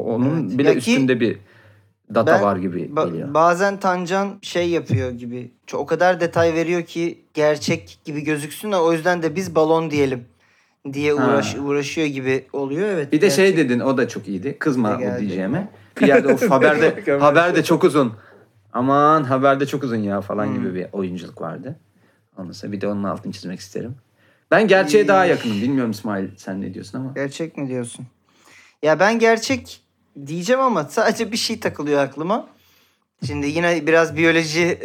onun Evet. bile Ya ki üstünde bir data ben var gibi Ba- geliyor. bazen Tancan şey yapıyor gibi. Çok, o kadar detay veriyor ki gerçek gibi gözüksün de o yüzden de biz balon diyelim diye Ha. uğraş, uğraşıyor gibi oluyor. Evet. Bir de şey gerçek. dedin o da çok iyiydi. Kızma o diyeceğime. Bir yerde of haberde [laughs] haberde çok uzun. Aman haberde çok uzun ya falan Hmm. gibi bir oyunculuk vardı. Ondan bir de onun altını çizmek isterim. Ben gerçeğe daha yakınım. Bilmiyorum İsmail sen ne diyorsun ama. Gerçek mi diyorsun? Ya ben gerçek diyeceğim ama sadece bir şey takılıyor aklıma. Şimdi yine biraz biyoloji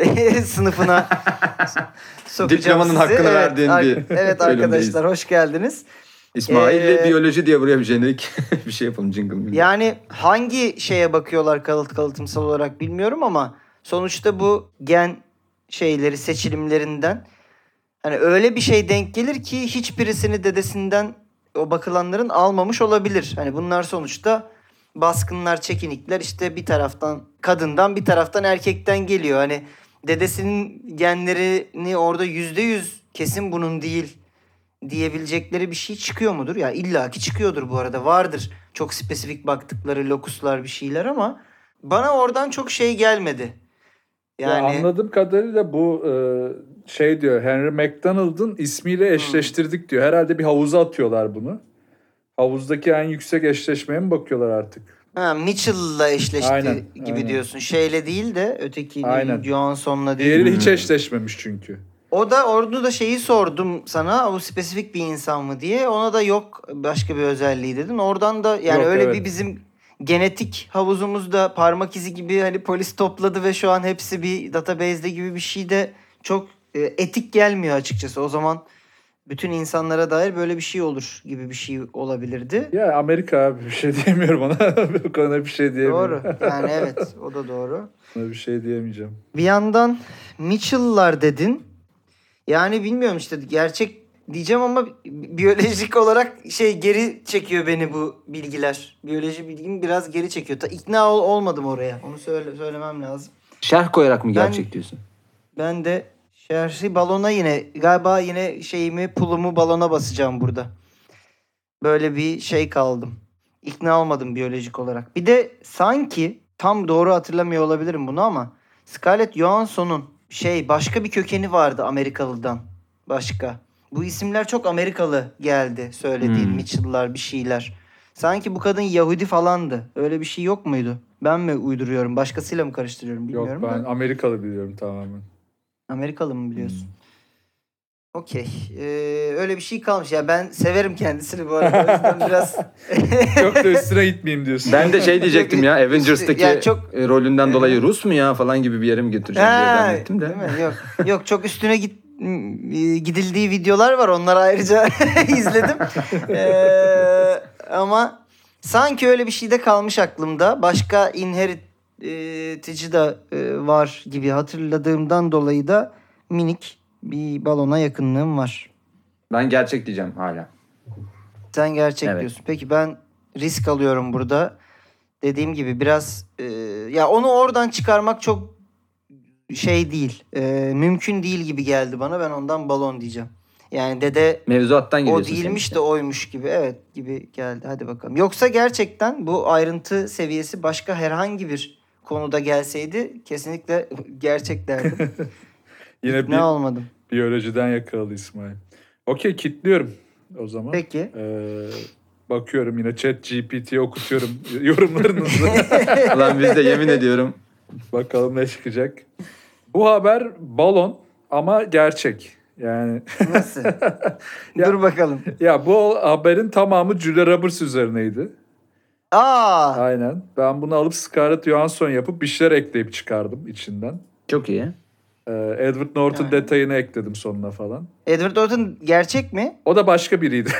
[laughs] sınıfına [laughs] sokacağım Diplomanın sizi. hakkını evet, verdiğin ar- bir Evet arkadaşlar hoş geldiniz. İsmail'le Ee, biyoloji diye buraya bir jenerik [laughs] bir şey yapalım jingle. Yani hangi şeye bakıyorlar kalıt kalıtımsal olarak bilmiyorum ama sonuçta bu gen şeyleri seçilimlerinden hani öyle bir şey denk gelir ki hiçbirisini dedesinden o bakılanların almamış olabilir. Hani bunlar sonuçta baskınlar, çekinikler işte bir taraftan kadından bir taraftan erkekten geliyor. Hani dedesinin genlerini orada yüzde yüz kesin bunun değil diyebilecekleri bir şey çıkıyor mudur? Ya illaki çıkıyordur bu arada. Vardır çok spesifik baktıkları lokuslar bir şeyler ama bana oradan çok şey gelmedi. Yani Yani anladığım kadarıyla bu e, şey diyor Henry McDonald'ın ismiyle eşleştirdik diyor. Herhalde bir havuza atıyorlar bunu. Havuzdaki en yüksek eşleşmeye mi bakıyorlar artık? ha, Mitchell'la eşleşti Aynen, gibi aynen. diyorsun. Şeyle değil de öteki. Johansson'la değil. Diğeriyle hiç Hmm. eşleşmemiş çünkü. O da orada da şeyi sordum sana o spesifik bir insan mı diye. Ona da yok başka bir özelliği dedin. Oradan da yani Yok, öyle evet. bir bizim genetik havuzumuzda parmak izi gibi hani polis topladı ve şu an hepsi bir database'de gibi bir şey de çok e, etik gelmiyor açıkçası. O zaman bütün insanlara dair böyle bir şey olur gibi bir şey olabilirdi. Ya Amerika abi bir şey diyemiyorum ona. [laughs] Bu konuda bir şey diyemiyorum. Doğru. Yani evet o da doğru. [laughs] Ona bir şey diyemeyeceğim. Bir yandan Mitchell'lar dedin. Yani bilmiyorum işte gerçek diyeceğim ama bi- biyolojik olarak şey geri çekiyor beni bu bilgiler. Biyoloji bilgim biraz geri çekiyor. Ta ikna ol- olmadım oraya. Onu söyle söylemem lazım. Şerh koyarak mı Ben- gerçek diyorsun? Ben de şerhi balona yine galiba yine şeyimi pulumu balona basacağım burada. Böyle bir şey kaldım. İkna olmadım biyolojik olarak. Bir de sanki tam doğru hatırlamıyor olabilirim bunu ama Scarlett Johansson'un şey başka bir kökeni vardı Amerikalı'dan. Başka. Bu isimler çok Amerikalı geldi söylediğin Hmm. Mitchell'lar bir şeyler. Sanki bu kadın Yahudi falandı. Öyle bir şey yok muydu? Ben mi uyduruyorum? Başkasıyla mı karıştırıyorum Yok bilmiyorum. ben da. Amerikalı biliyorum tamamen. Amerikalı mı biliyorsun? Okey. Ee, öyle bir şey kalmış. Ya ben severim kendisini bu arada. O yüzden [laughs] biraz Çok da üstüne [laughs] gitmeyeyim diyorsun. Ben de şey diyecektim ya [laughs] Avengers'taki Ya çok- e, rolünden dolayı Rus mu ya falan gibi bir yere mi götüreceğim diye zannettim de. değil mi? Yok. Yok çok üstüne git gidildiği videolar var. Onları ayrıca izledim. Ee, ama sanki öyle bir şey de kalmış aklımda. Başka de e, var gibi hatırladığımdan dolayı da minik bir balona yakınlığım var. Ben gerçek diyeceğim hala. Sen gerçek Evet. diyorsun. Peki ben risk alıyorum burada. Dediğim gibi biraz e, ya onu oradan çıkarmak çok şey değil. e, mümkün değil gibi geldi bana. Ben ondan balon diyeceğim. Yani dede Mevzuattan o değilmiş de oymuş gibi. Evet gibi geldi. Hadi bakalım. Yoksa gerçekten bu ayrıntı seviyesi başka herhangi bir konuda gelseydi kesinlikle [laughs] gerçek derdim. [laughs] Yine ne bir olmadım. biyolojiden yakaladı İsmail. Okey kitliyorum o zaman. Peki. Ee, bakıyorum yine chat GPT'ye okutuyorum [laughs] yorumlarınızı. Ulan biz de yemin ediyorum. Bakalım ne çıkacak. Bu haber balon ama gerçek. Yani Nasıl? Ya- Dur bakalım. ya bu haberin tamamı Julia Roberts üzerineydi. Aa! Aynen. Ben bunu alıp Scarlett Johansson yapıp bir şeyler ekleyip çıkardım içinden. Çok iyi. Ee, Edward Norton Yani. detayını ekledim sonuna falan. Edward Norton gerçek mi? O da başka biriydi. [laughs]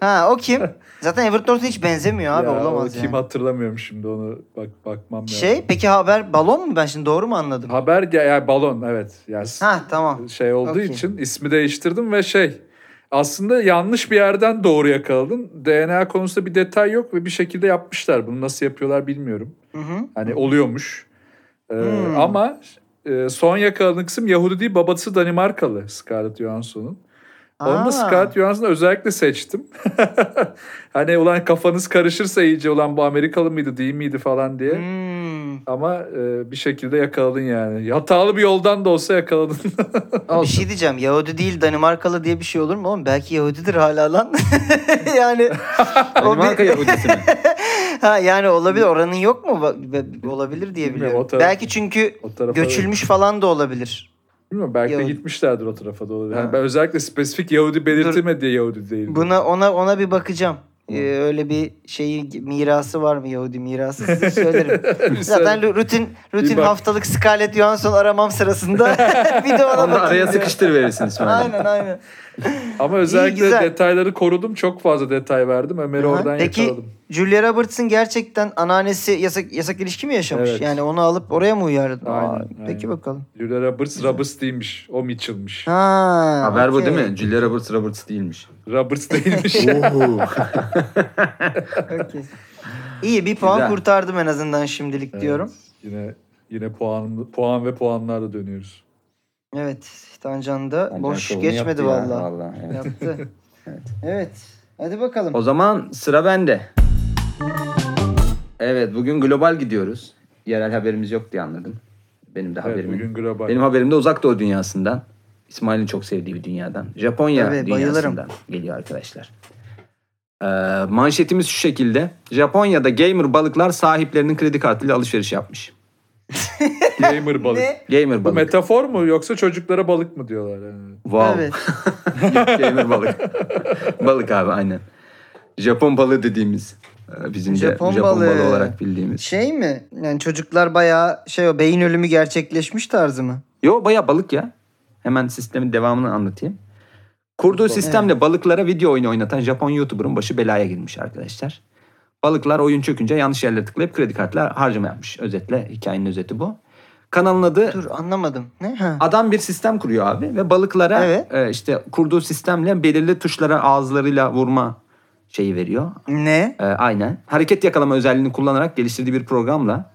Ha o kim? Zaten Edward Norton hiç benzemiyor abi Ya, o olamaz kim yani. hatırlamıyorum şimdi onu bak bakmam lazım. Şey peki haber balon mu ben şimdi doğru mu anladım? Haber ge- yani balon evet. Yani Ha tamam. şey olduğu Okey. için ismi değiştirdim ve şey aslında yanlış bir yerden doğru yakaladın. DNA konusunda bir detay yok ve bir şekilde yapmışlar. Bunu nasıl yapıyorlar bilmiyorum. Hı hı. Hani oluyormuş. Ee, Hmm. Ama e, son yakaladığın kısım Yahudi değil babası Danimarkalı Scarlett Johansson'un. Onu da Scarlett Johansson'u özellikle seçtim. [laughs] hani ulan kafanız karışırsa iyice ulan bu Amerikalı mıydı değil miydi falan diye. Hmm. Ama e, bir şekilde yakaladın yani. Hatalı bir yoldan da olsa yakaladın. [laughs] Bir şey diyeceğim. Yahudi değil Danimarkalı diye bir şey olur mu oğlum? Belki Yahudidir hala lan. [laughs] yani Danimarka Yahudisi mi? [laughs] ha yani olabilir. Oranın yok mu? Olabilir diye biliyorum. taraf- Belki çünkü göçülmüş falan da olabilir. Bilmiyorum belki de Yahudi. gitmişlerdir o tarafa da olabilir. Ha. Yani ben özellikle spesifik Yahudi belirtilmedi diye Yahudi değil. Buna ona ona bir bakacağım. Ee, öyle bir şeyi mirası var mı Yahudi mirası size söylerim. [laughs] Zaten rutin rutin haftalık Scarlett Johansson aramam sırasında bir de ona Onu araya sıkıştır verirsin İsmail. Aynen aynen. [laughs] Ama özellikle güzel. detayları korudum. Çok fazla detay verdim. Ömer'i oradan Peki yakaladım. Julia Roberts'ın gerçekten anneannesi yasak yasak ilişki mi yaşamış? Evet. Yani onu alıp oraya mı uyardın? Aynen, Aa, Peki aynen. bakalım. Julia Roberts, Roberts değilmiş. O Mitchell'mış. Ha, Haber bu okey. değil mi? Julia Roberts Roberts değilmiş. Roberts değilmiş. [laughs] Okey. İyi bir puan Güzel. kurtardım en azından şimdilik Evet. diyorum. Yine yine puan puan ve puanlarla dönüyoruz. Evet. Tancan da Bence boş şovunu geçmedi yaptı ya, vallahi. vallahi, evet. Yaptı. [laughs] evet. Hadi bakalım. O zaman sıra bende. Evet bugün global gidiyoruz. Yerel haberimiz yok diye anladım. Benim de Evet, haberim. bugün global. Benim haberim de uzak doğu dünyasından. İsmail'in çok sevdiği bir dünyadan. Japonya Tabii, dünyasından bayılırım. geliyor arkadaşlar. Ee, manşetimiz şu şekilde. Japonya'da gamer balıklar sahiplerinin kredi kartıyla alışveriş yapmış. [laughs] Gamer balık. Ne? Gamer Bu balık. metafor mu yoksa çocuklara balık mı diyorlar? Yani? Wow. Evet. [laughs] Gamer balık. balık abi aynen. Japon balığı dediğimiz. e, Bizim Japon de Japon balığı. balığı. olarak bildiğimiz. Şey mi? Yani çocuklar bayağı şey o beyin ölümü gerçekleşmiş tarzı mı? Yo baya balık ya. Hemen sistemin devamını anlatayım. Kurduğu sistemle balıklara video oyunu oynatan Japon YouTuber'ın başı belaya girmiş arkadaşlar. Balıklar oyun çökünce yanlış yerlere tıklayıp kredi kartlar harcama yapmış. Özetle hikayenin özeti bu. Kanalın adı Dur anlamadım. Ne? Ha. Adam bir sistem kuruyor abi ve balıklara Evet. e, işte kurduğu sistemle belirli tuşlara ağızlarıyla vurma şeyi veriyor. Ne? E, aynen. Hareket yakalama özelliğini kullanarak geliştirdiği bir programla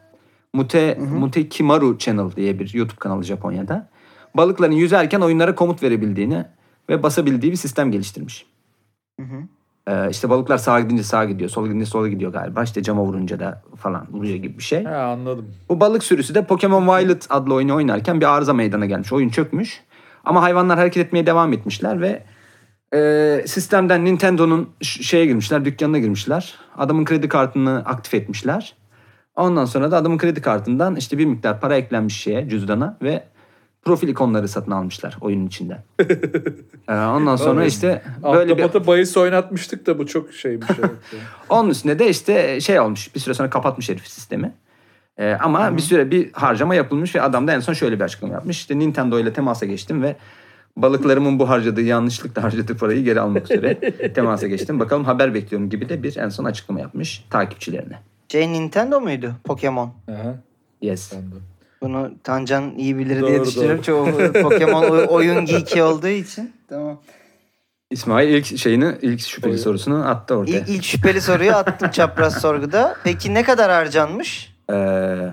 Mute, Mute Kimaru Channel diye bir YouTube kanalı Japonya'da balıkların yüzerken oyunlara komut verebildiğini ve basabildiği bir sistem geliştirmiş. Hı hı. E, işte balıklar sağa gidince sağa gidiyor, sola gidince sola gidiyor galiba. İşte cama vurunca da falan vuruyor gibi bir şey. Ha anladım. Bu balık sürüsü de Pokemon Violet adlı oyunu oynarken bir arıza meydana gelmiş. Oyun çökmüş. Ama hayvanlar hareket etmeye devam etmişler ve e, sistemden Nintendo'nun şeye girmişler, dükkanına girmişler. Adamın kredi kartını aktif etmişler. Ondan sonra da adamın kredi kartından işte bir miktar para eklenmiş şeye, cüzdana ve profil ikonları satın almışlar oyunun içinden. [laughs] E, ondan sonra işte böyle bir bahis oynatmıştık da bu çok şeymiş. evet. [laughs] Onun üstüne de işte şey olmuş. Bir süre sonra kapatmış herif sistemi. Ee, ama bir süre bir harcama yapılmış ve adam da en son şöyle bir açıklama yapmış. İşte Nintendo ile temasa geçtim ve balıklarımın bu harcadığı yanlışlıkla [laughs] harcadığı parayı geri almak üzere temasa geçtim. Bakalım haber bekliyorum gibi de bir en son açıklama yapmış takipçilerine. Şey Nintendo muydu? Pokemon. Aha, Yes. de. Bunu Tancan iyi bilir Doğru, diye düşünüyorum. Çoğu Pokemon oy- [laughs] oyun geeki olduğu için. Tamam. İsmail ilk şeyini, ilk şüpheli Oyun. sorusunu attı ortaya. İlk, ilk şüpheli soruyu attım çapraz [laughs] sorguda. Peki ne kadar harcanmış? Ee,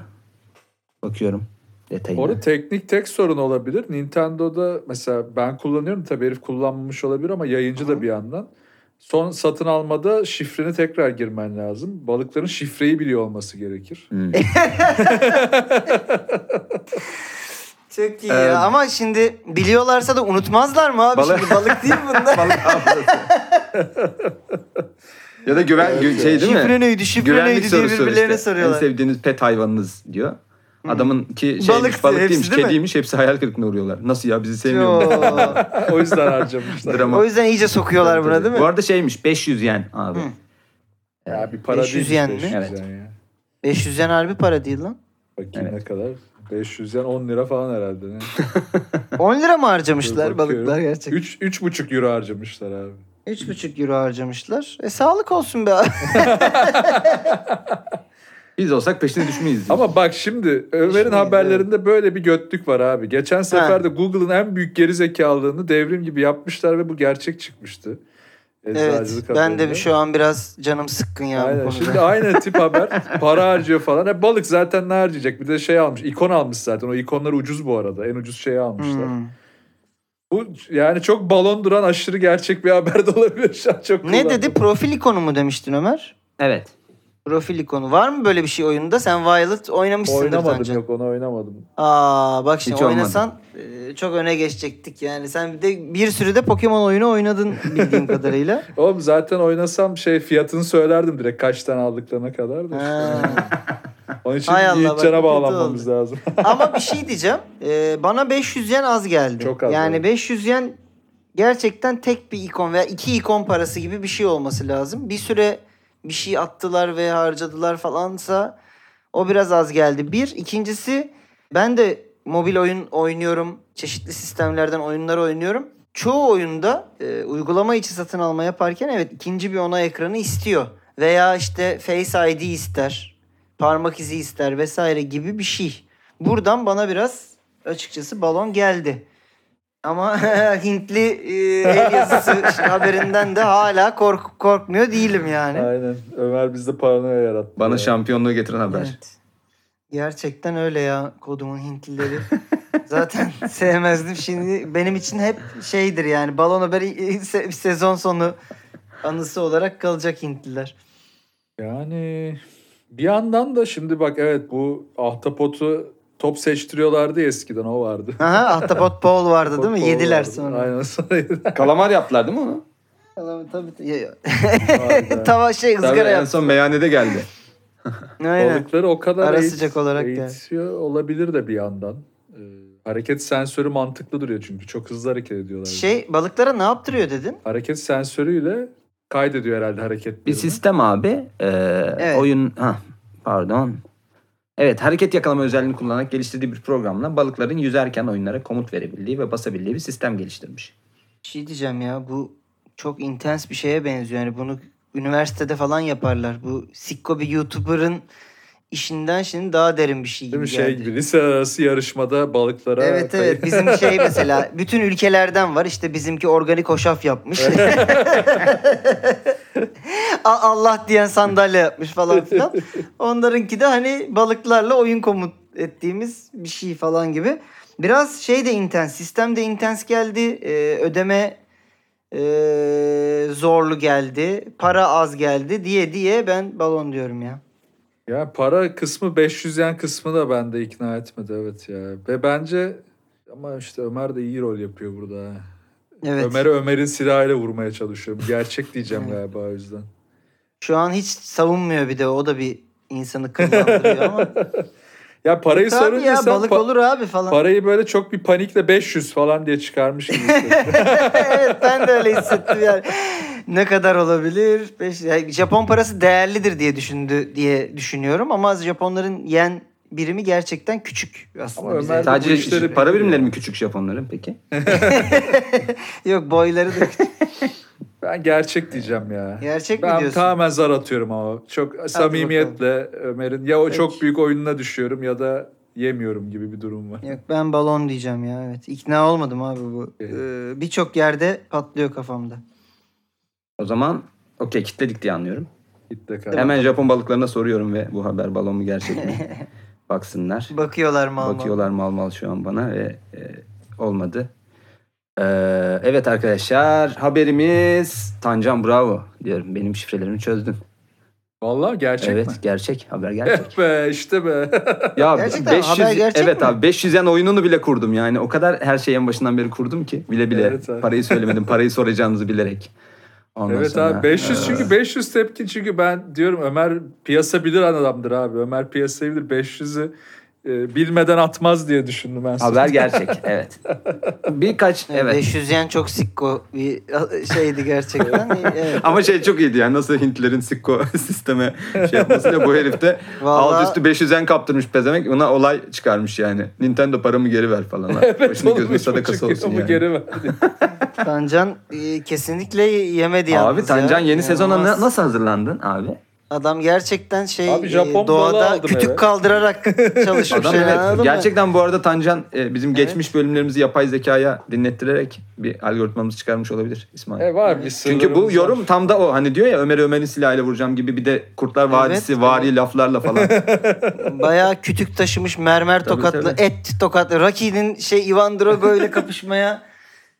bakıyorum detayına. Orada teknik tek sorun olabilir. Nintendo'da mesela ben kullanıyorum tabii herif kullanmamış olabilir ama yayıncı da bir yandan. Son satın almada şifreni tekrar girmen lazım. Balıkların şifreyi biliyor olması gerekir. Hmm. [laughs] Çok iyi Ee, ya. Ama şimdi biliyorlarsa da unutmazlar mı abi? Balık- Şimdi balık değil bunlar. [laughs] Balık ya da güven Evet şey değil mi? şifre neydi, şifre Güvenlik neydi diye sorusu birbirlerine işte. En soruyorlar. sevdiğiniz pet hayvanınız diyor. Adamın ki şeymiş, Balık balık, hepsi değilmiş, değil mi? kediymiş. Hepsi hayal kırıklığına uğruyorlar. Nasıl ya bizi sevmiyor mu? [laughs] O yüzden harcamışlar. Drama. o yüzden iyice sokuyorlar buna değil mi? Bu arada şeymiş 500 yen abi. Hı. Ya bir para 500 değil. yen mi? 500 Evet. yen ya. 500 yen harbi para değil lan. Bakayım Evet. ne kadar. 500 yen 10 lira falan herhalde. Ne? [laughs] 10 lira mı harcamışlar balıklar gerçekten? 3 3,5 euro harcamışlar abi. 3,5 euro harcamışlar. E sağlık olsun be abi. [laughs] Biz olsak peşine düşmeyiz. diyor. Ama bak şimdi Ömer'in haberlerinde böyle bir götlük var abi. Geçen sefer de Google'ın en büyük geri zekalılığını devrim gibi yapmışlar ve bu gerçek çıkmıştı. Evet. Ben de şu an biraz canım sıkkın ya bu Aynen. konuda. Şimdi aynı tip haber para harcıyor falan. E, balık zaten ne harcayacak? Bir de şey almış. ikon almış zaten. O ikonlar ucuz bu arada. En ucuz şeyi almışlar. Hmm. Bu yani çok balon duran aşırı gerçek bir haber de olabilir [laughs] şu an. Çok Ne kullandım. dedi? Profil ikonu mu demiştin Ömer? Evet. Profil ikonu. Var mı böyle bir şey oyunda? Sen Violet oynamışsındır Oynamadım Tancan. yok onu oynamadım. Aa bak şimdi Hiç olmadı. oynasan e, çok öne geçecektik yani. Sen bir de bir sürü de Pokemon oyunu oynadın bildiğim [laughs] kadarıyla. Oğlum zaten oynasam şey fiyatını söylerdim direkt kaç tane aldıklarına kadar da. Ha. [laughs] Onun için Hay Allah, Yiğitcan'a bağlanmamız oldu. lazım. [laughs] Ama bir şey diyeceğim. Ee, bana 500 yen az geldi. Çok az, Yani evet. 500 yen gerçekten tek bir ikon veya iki ikon parası gibi bir şey olması lazım. Bir süre bir şey attılar ve harcadılar falansa o biraz az geldi. Bir. ikincisi ben de mobil oyun oynuyorum. Çeşitli sistemlerden oyunlar oynuyorum. Çoğu oyunda e, uygulama içi satın alma yaparken evet ikinci bir onay ekranı istiyor. Veya işte Face ID ister. Parmak izi ister vesaire gibi bir şey. Buradan bana biraz açıkçası balon geldi. Ama [laughs] Hintli e, el yazısı [laughs] haberinden de hala kork korkmuyor değilim yani. Aynen. Ömer bizde paranoya yarattı. Bana ya. şampiyonluğu getiren haber. Evet. Gerçekten öyle ya kodumun Hintlileri. [laughs] Zaten sevmezdim. Şimdi benim için hep şeydir yani balon haberi se- sezon sonu anısı olarak kalacak Hintliler. Yani bir yandan da şimdi bak evet bu ahtapotu top seçtiriyorlardı ya eskiden o vardı. Aha Ahtapot [laughs] Paul vardı değil mi? Futbol Yediler vardı. sonra. Aynen sonra yediler. Kalamar yaptılar değil mi onu? Tabii tabii. Aynen. [laughs] Tava şey Tabii ızgara en yaptı. son meyhanede geldi. [laughs] Aynen. Balıkları o kadar Ara eğit- sıcak olarak yani. eğitiyor olabilir de bir yandan. Ee, hareket sensörü mantıklı duruyor çünkü çok hızlı hareket ediyorlar. Şey balıklara ne yaptırıyor dedin? Hareket sensörüyle kaydediyor herhalde hareketlerini. Bir sistem abi. Ee, Evet. Oyun... Ha, pardon. Evet hareket yakalama özelliğini kullanarak geliştirdiği bir programla balıkların yüzerken oyunlara komut verebildiği ve basabildiği bir sistem geliştirmiş. Bir şey diyeceğim ya bu çok intens bir şeye benziyor. Yani bunu üniversitede falan yaparlar. Bu sikko bir YouTuber'ın işinden şimdi daha derin bir şey gibi Değil mi? Şey geldi. gibi lise arası yarışmada balıklara Evet evet bizim [laughs] şey mesela bütün ülkelerden var işte bizimki organik hoşaf yapmış. [laughs] [laughs] [laughs] Allah diyen sandalye yapmış falan filan. Onlarınki de hani balıklarla oyun komut ettiğimiz bir şey falan gibi. Biraz şey de intens, sistem de intens geldi. Ee, ödeme e, zorlu geldi. Para az geldi diye diye ben balon diyorum ya. Ya para kısmı 500 yen kısmı da bende ikna etmedi evet ya. Ve bence ama işte Ömer de iyi rol yapıyor burada. Evet. Ömer'i Ömer'in silahıyla vurmaya çalışıyorum. Gerçek diyeceğim [laughs] Evet. galiba o yüzden. Şu an hiç savunmuyor bir de o da bir insanı kıllandırıyor ama. [laughs] Ya parayı Tabii sorunca ya sen balık pa- olur abi falan. parayı böyle çok bir panikle 500 falan diye çıkarmış gibi [laughs] evet ben de öyle hissettim yani. Ne kadar olabilir? Beş, yani Japon parası değerlidir diye düşündü diye düşünüyorum ama Japonların yen birimi gerçekten küçük aslında. Ama bize. Ömer- Sadece işleri para birimleri mi küçük Japonların peki? [laughs] [laughs] Yok boyları da küçük. ben gerçek diyeceğim ya. Gerçek mi Ben diyorsun? tamamen zar atıyorum ama. Çok samimiyetle Ömer'in ya o Peki. çok büyük oyununa düşüyorum ya da yemiyorum gibi bir durum var. Yok ben balon diyeceğim ya evet. İkna olmadım abi bu. Evet. Ee, Birçok yerde patlıyor kafamda. O zaman okey kitledik diye anlıyorum. Kal. Hemen Japon balıklarına soruyorum ve bu haber balon mu gerçek mi? [laughs] Baksınlar. Bakıyorlar mal mal. Bakıyorlar mal mal şu an bana ve e, olmadı. Ee, evet arkadaşlar haberimiz Tancan bravo diyorum. Benim şifrelerimi çözdün. Vallahi gerçek evet mi? gerçek haber gerçek. Eh be işte be. [laughs] ya Gerçekten 500 haber gerçek evet mi? abi 500 yen oyununu bile kurdum yani. O kadar her şeyi en başından beri kurdum ki bile bile Evet abi. parayı söylemedim. Parayı soracağınızı bilerek. Ondan evet sonra, abi 500 e, çünkü 500 tepki çünkü ben diyorum Ömer piyasa bilir adamdır abi. Ömer piyasayı bilir 500'ü e, bilmeden atmaz diye düşündüm ben. haber gerçek evet. [laughs] Birkaç Evet. evet. 500 yen çok sikko bir şeydi gerçekten. [laughs] evet. Ama şey çok iyiydi yani nasıl Hintlilerin sikko [laughs] sisteme şey yapmasıyla bu herif de Vallahi- alt üstü 500 en kaptırmış pezemek ona olay çıkarmış yani. Nintendo paramı geri ver falan. Evet Başını oğlum, gözünü sadakası olsun yani. geri ver. Tancan e, kesinlikle yemedi yalnız Abi Tancan ya. yeni sezona İnanılmaz. na- nasıl hazırlandın abi? Adam gerçekten şey Abi e, Japon balığı doğada aldım kütük eve. kaldırarak [laughs] çalışmış. Adam evet. anladın mı? Gerçekten bu arada Tancan e, bizim geçmiş bölümlerimizi yapay zekaya dinlettirerek bir algoritmamızı çıkarmış olabilir İsmail. E var bir Çünkü bu sırlarımız yorum var. tam da o. Hani diyor ya Ömer'i Ömer'in silahıyla vuracağım gibi bir de Kurtlar Vadisi Evet, vari laflarla falan. [laughs] Bayağı kütük taşımış mermer Tabii, tokatlı tabii. et tokatlı. Rocky'nin şey Ivan Drago ile kapışmaya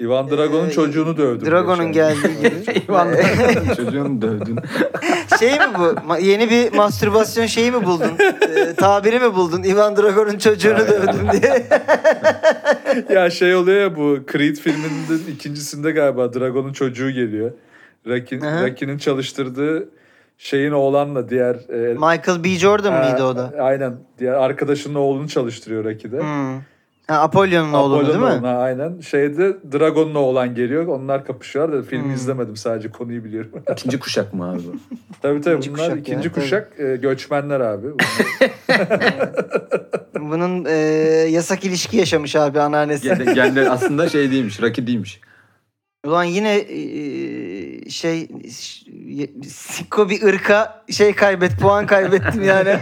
Ivan Drago'nun e, çocuğunu dövdüm. Drago'nun geldiği gibi. [laughs] İvan çocuğunu dövdün. Şey mi bu? Ma- Yeni bir mastürbasyon şeyi mi buldun? E, tabiri mi buldun? Ivan Drago'nun çocuğunu dövdüm diye. [laughs] ya şey oluyor ya bu Creed filminin ikincisinde galiba Dragon'un çocuğu geliyor. Rocky, Aha. Rocky'nin çalıştırdığı şeyin oğlanla diğer e, Michael B. Jordan mıydı o da? Aynen. Diğer arkadaşının oğlunu çalıştırıyor Rocky'de. Hmm. Ha, Apollo'nun oğlu değil mi? oğlu, aynen. Şeyde Dragon'un oğlan geliyor. Onlar kapışıyorlar da filmi Hmm. izlemedim sadece konuyu biliyorum. [laughs] İkinci kuşak mı abi bu? tabii tabii İkinci bunlar kuşak ya, ikinci tabii. kuşak e, göçmenler abi. [laughs] Bunun e, yasak ilişki yaşamış abi anneannesi. Gen- Genler aslında şey değilmiş, Rocky değilmiş. Ulan yine e, şey ş- ye- Sikko bir ırka şey kaybet puan kaybettim yani.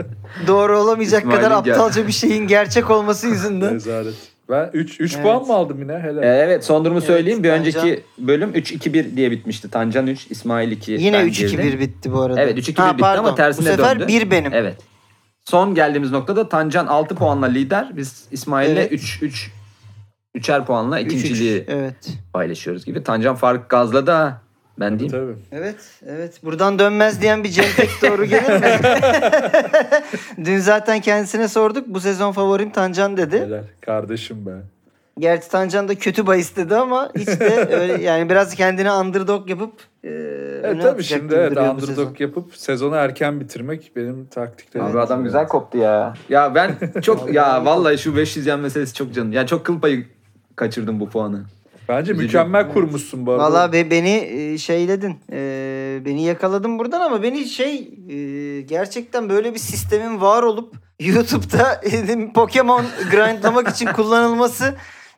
[laughs] Doğru olamayacak İsmail'in kadar gel- aptalca bir şeyin gerçek olması yüzünden. Rezalet. Ben 3 3 Evet. puan mı aldım yine? Helal. Ee, evet son durumu Evet, söyleyeyim. Bir Tancan- önceki bölüm 3-2-1 diye bitmişti. Tancan 3, İsmail 2. Yine ben 3-2-1 girdim. bitti bu arada. Evet 3-2-1 Ha, bitti pardon. ama tersine Bu sefer döndü. 1 benim. Evet. son geldiğimiz noktada Tancan 6 puanla lider. Biz İsmail'le Evet. 3 3 üçer puanla Üç, üç. ikinciliği Evet. paylaşıyoruz gibi. Tancan fark gazladı ha. Ben diyeyim. Tabii. Evet, evet. Buradan dönmez diyen bir Cem Tek doğru gelir mi? [laughs] Dün zaten kendisine sorduk. Bu sezon favorim Tancan dedi. Helal. Kardeşim be. Gerçi Tancan da kötü bahis dedi ama hiç de [laughs] öyle yani biraz kendini underdog yapıp e, Evet tabii şimdi evet underdog sezon. yapıp sezonu erken bitirmek benim taktiklerim. Abi adam güzel koptu ya. Ya ben [laughs] çok ya vallahi şu 500 yen meselesi çok canım. Ya çok kıl payı kaçırdım bu puanı. Bence Üzücü. mükemmel kurmuşsun bu arada. Valla be, beni e, şeyledin. E, beni yakaladın buradan ama beni şey e, gerçekten böyle bir sistemin var olup YouTube'da [laughs] e, Pokemon grindlamak için kullanılması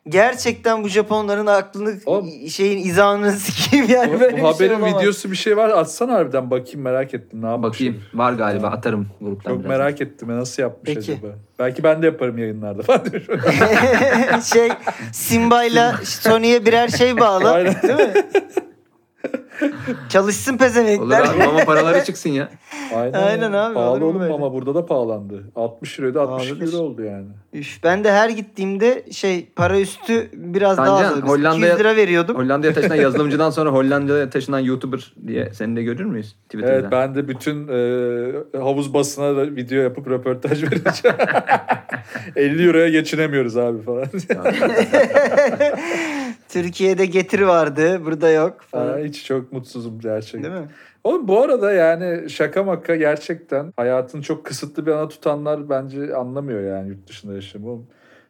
gerçekten bu Japonların aklını Oğlum- şeyin izahını [laughs] sikeyim yani Bu, böyle bir şey haberin olamaz. videosu bir şey var. Atsana harbiden bakayım merak ettim. Ne yapmış? Bakayım var galiba atarım gruptan Çok biraz. merak ettim. Nasıl yapmış Peki. acaba? Belki ben de yaparım yayınlarda falan. [laughs] [laughs] şey Simba'yla Sony'ye birer şey bağlı. Aynen. Değil mi? Çalışsın Olur pezevenkler. abi ama paraları çıksın ya. Aynen, Aynen abi, Pahalı olur mu oğlum böyle? ama burada da pahalandı. 60 liraydı 62 Pahalıdır. lira oldu yani. Üf, ben de her gittiğimde şey para üstü biraz daha Tancan, az. Mesela Hollanda'ya- 200 lira veriyordum. Hollanda'ya taşınan [laughs] yazılımcıdan sonra Hollanda'ya taşınan YouTuber diye seni de görür müyüz Twitter'da? Evet ben de bütün e, havuz basına da video yapıp röportaj vereceğim. [laughs] 50 euroya geçinemiyoruz abi falan. [laughs] Türkiye'de getir vardı. Burada yok Aa, falan. hiç çok mutsuzum gerçekten. Değil mi? Oğlum bu arada yani şaka maka gerçekten hayatını çok kısıtlı bir ana tutanlar bence anlamıyor yani yurt dışında yaşamayı. Oğlum,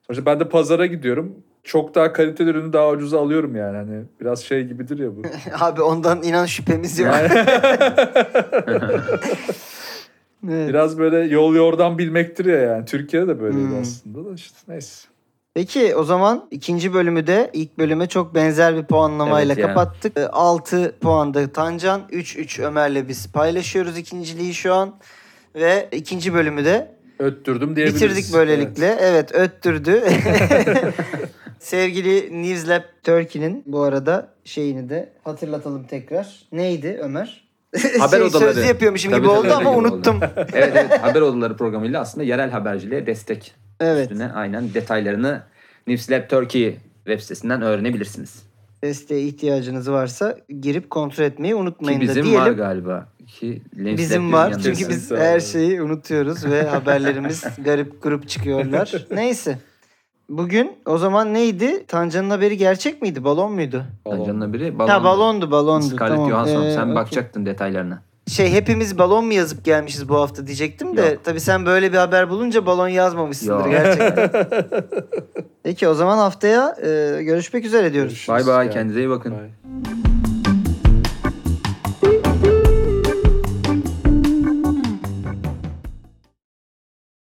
Sonuçta ben de pazara gidiyorum. Çok daha kaliteli ürünü daha ucuza alıyorum yani. Hani biraz şey gibidir ya bu. [laughs] Abi ondan inan şüphemiz yok. Yani Evet. [laughs] [laughs] biraz böyle yol yordan bilmektir ya yani. Türkiye'de de böyleydi Hmm. aslında da işte neyse. Peki o zaman ikinci bölümü de ilk bölüme çok benzer bir puanlamayla Evet ya. kapattık. 6 puanda Tancan, 3-3 Ömer'le biz paylaşıyoruz ikinciliği şu an. Ve ikinci bölümü de Öttürdüm diyebiliriz. bitirdik böylelikle. Evet, öttürdü. [laughs] Sevgili News Lab Turkey'nin bu arada şeyini de hatırlatalım tekrar. Neydi Ömer? Haber Şey, odaları. Sözlü yapıyormuşum Tabii, gibi tabii, oldu ama gibi oldu. unuttum. [laughs] evet evet haber odaları programıyla aslında yerel haberciliğe destek Evet. üstüne aynen detaylarını News Lab Turkey web sitesinden öğrenebilirsiniz. Desteğe ihtiyacınız varsa girip kontrol etmeyi Ki unutmayın da bizim diyelim. var galiba. Ki Lens Bizim var yanında. çünkü biz her şeyi unutuyoruz ve haberlerimiz [laughs] garip grup çıkıyorlar. Neyse. Bugün o zaman neydi? Tancan'ın haberi gerçek miydi? Balon muydu? Tancan'la biri balon. Ha balondu balondu. Scarlett tamam. Johansson. Ee, Sen okey. bakacaktın detaylarına. Şey hepimiz balon mu yazıp gelmişiz bu hafta diyecektim de Yok. tabii sen böyle bir haber bulunca balon yazmamışsındır Yok. gerçekten. [laughs] Peki o zaman haftaya e, görüşmek üzere diyoruz. Bay bay kendinize iyi bakın. Bye.